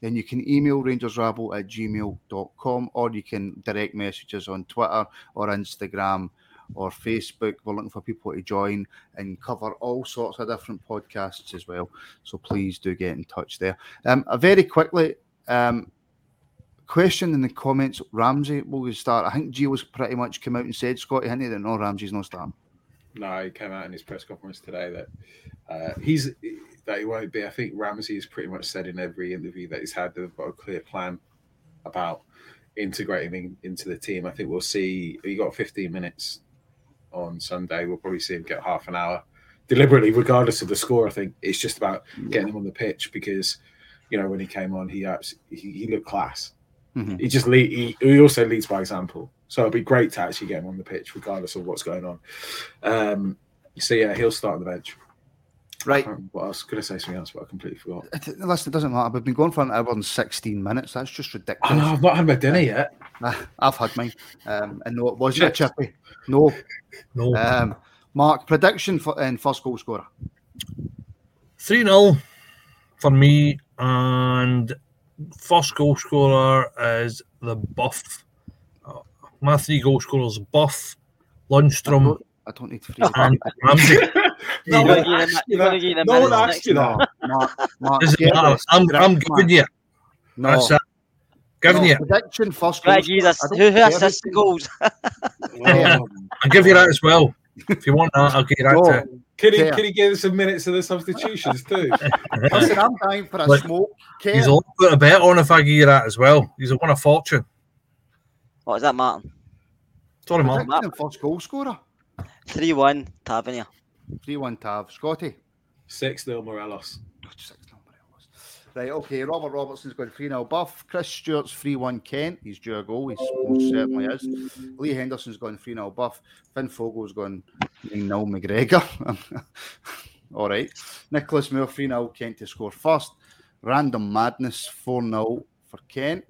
then you can email rangersrabble at gmail.com or you can direct messages on Twitter or Instagram or Facebook. We're looking for people to join and cover all sorts of different podcasts as well. So please do get in touch there. Um, very quickly, um, question in the comments Ramsey will we start? I think Gio's pretty much come out and said, Scotty, hinted that no, Ramsey's not starting. No, he came out in his press conference today that uh, he's that he won't be. I think Ramsey has pretty much said in every interview that he's had they've got a clear plan about integrating in, into the team. I think we'll see. He got 15 minutes on Sunday. We'll probably see him get half an hour deliberately, regardless of the score. I think it's just about getting him on the pitch because you know when he came on, he he, he looked class. Mhm. He just lead, he, he also leads by example. So it'd be great to actually get him on the pitch, regardless of what's going on. Um, so yeah, he'll start on the bench. Right. What else? Could I say something else? But I completely forgot. It- Listen, it doesn't matter. We've been going for an hour and 16 minutes. That's just ridiculous. no, I've not had my dinner yet. I've had mine. Um, and no, it wasn't a chippy. No. No. Um, Mark, prediction for and first goal scorer. 3 0 for me, and first goal scorer is the Buff. Uh, My three goal scorers Buff, Lundstram, don't, I don't need three. and Ramsey. No You're one gonna asked give you him- that. you're gonna No one asked you No, that. Mark, Mark, Doesn't get matter. this. I'm, I'm giving you. No, That's uh, it. Giving no, you. prediction first goal. Greg, he's scorer. a, I don't who, who assists the goals? I'll give you that as well. If you want that, I'll give you that uh, No. too. Can he Kerr. can he give us some minutes of the substitutions too? Listen, I'm dying for a Look, smoke. He's Kerr. a little bit of bet on if I give you that as well. He's a one of fortune. What is that, Martin? Sorry, man. Prediction and first goal scorer. 3 1, Tavernier. 3 1 Tav. Scotty. Six 0 Morelos. Oh, six number Ellis. Right, okay. Robert Robertson's going 3 0 buff. Chris Stewart's 3 1 Kent. He's due a goal. He most certainly is. Lee Henderson's going 3 0 buff. Finn Fogel's going 9 0 McGregor. All right. Nicholas Moore 3 0 Kent to score first. Random Madness 4 0 for Kent.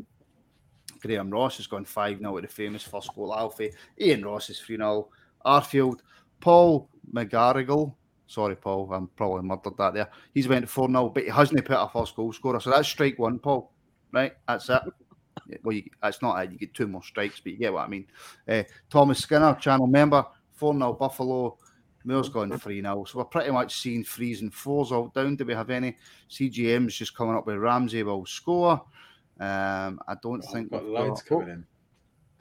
Graham Ross has gone 5 0 with the famous first goal Alfie. Ian Ross is 3 0. Arfield. Paul McGarrigle. Sorry, Paul. I'm probably murdered that there. He's went 4 0, but he hasn't put a first goal scorer. So that's strike one, Paul. Right? That's it. Well, you, that's not it. You get two more strikes, but you get what I mean. Uh, Thomas Skinner, channel member, 4 0 Buffalo. Moore's gone 3 0. So we're pretty much seeing threes and fours all down. Do we have any? CGM's just coming up with Ramsey will score. Um, I don't think got we've loads coming in.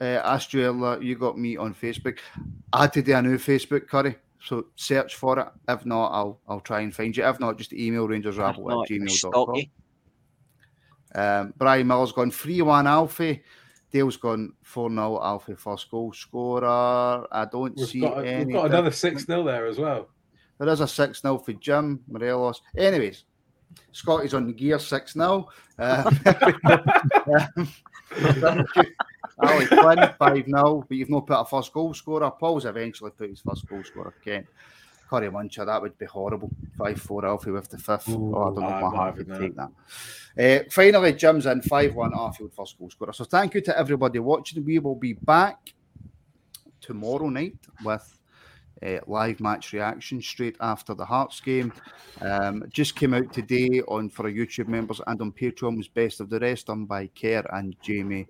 Uh, Astruella, you got me on Facebook. I had to do a new Facebook, Curry. So search for it. If not, I'll I'll try and find you. If not, just email rangersrabble at Not gmail.com. Stocky. Um, Brian Miller's gone 3 1 Alfie. Dale's gone 4 0 Alfie first goal scorer. I don't We've see got, any. we've got another 6 0 there as well. There is a 6 0 for Jim Morelos. Anyways, Scotty's on the gear 6 0. Um, Ali Quinn 5 0, but you've not put a first goal scorer. Paul's eventually put his first goal scorer, Ken. Curry Muncher, that would be horrible. 5 4 Alfie with the fifth. Ooh, oh, I don't know my heart could take that. Uh, finally, Jim's in 5 1 Arfield first goal scorer. So thank you to everybody watching. We will be back tomorrow night with uh, live match reaction straight after the Hearts game. Um, just came out today on for our YouTube members and on Patreon was Best of the Rest done by Kerr and Jamie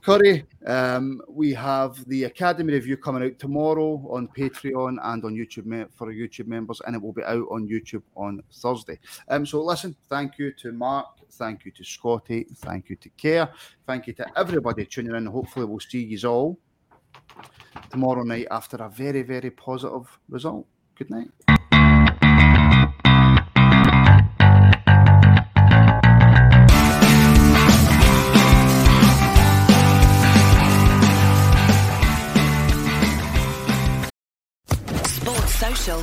Curry. Um, we have the Academy review coming out tomorrow on Patreon and on YouTube for YouTube members, and it will be out on YouTube on Thursday. Um, so listen, thank you to Mark, thank you to Scotty, thank you to Kerr, thank you to everybody tuning in. Hopefully, we'll see you all tomorrow night after a very, very positive result. Good night.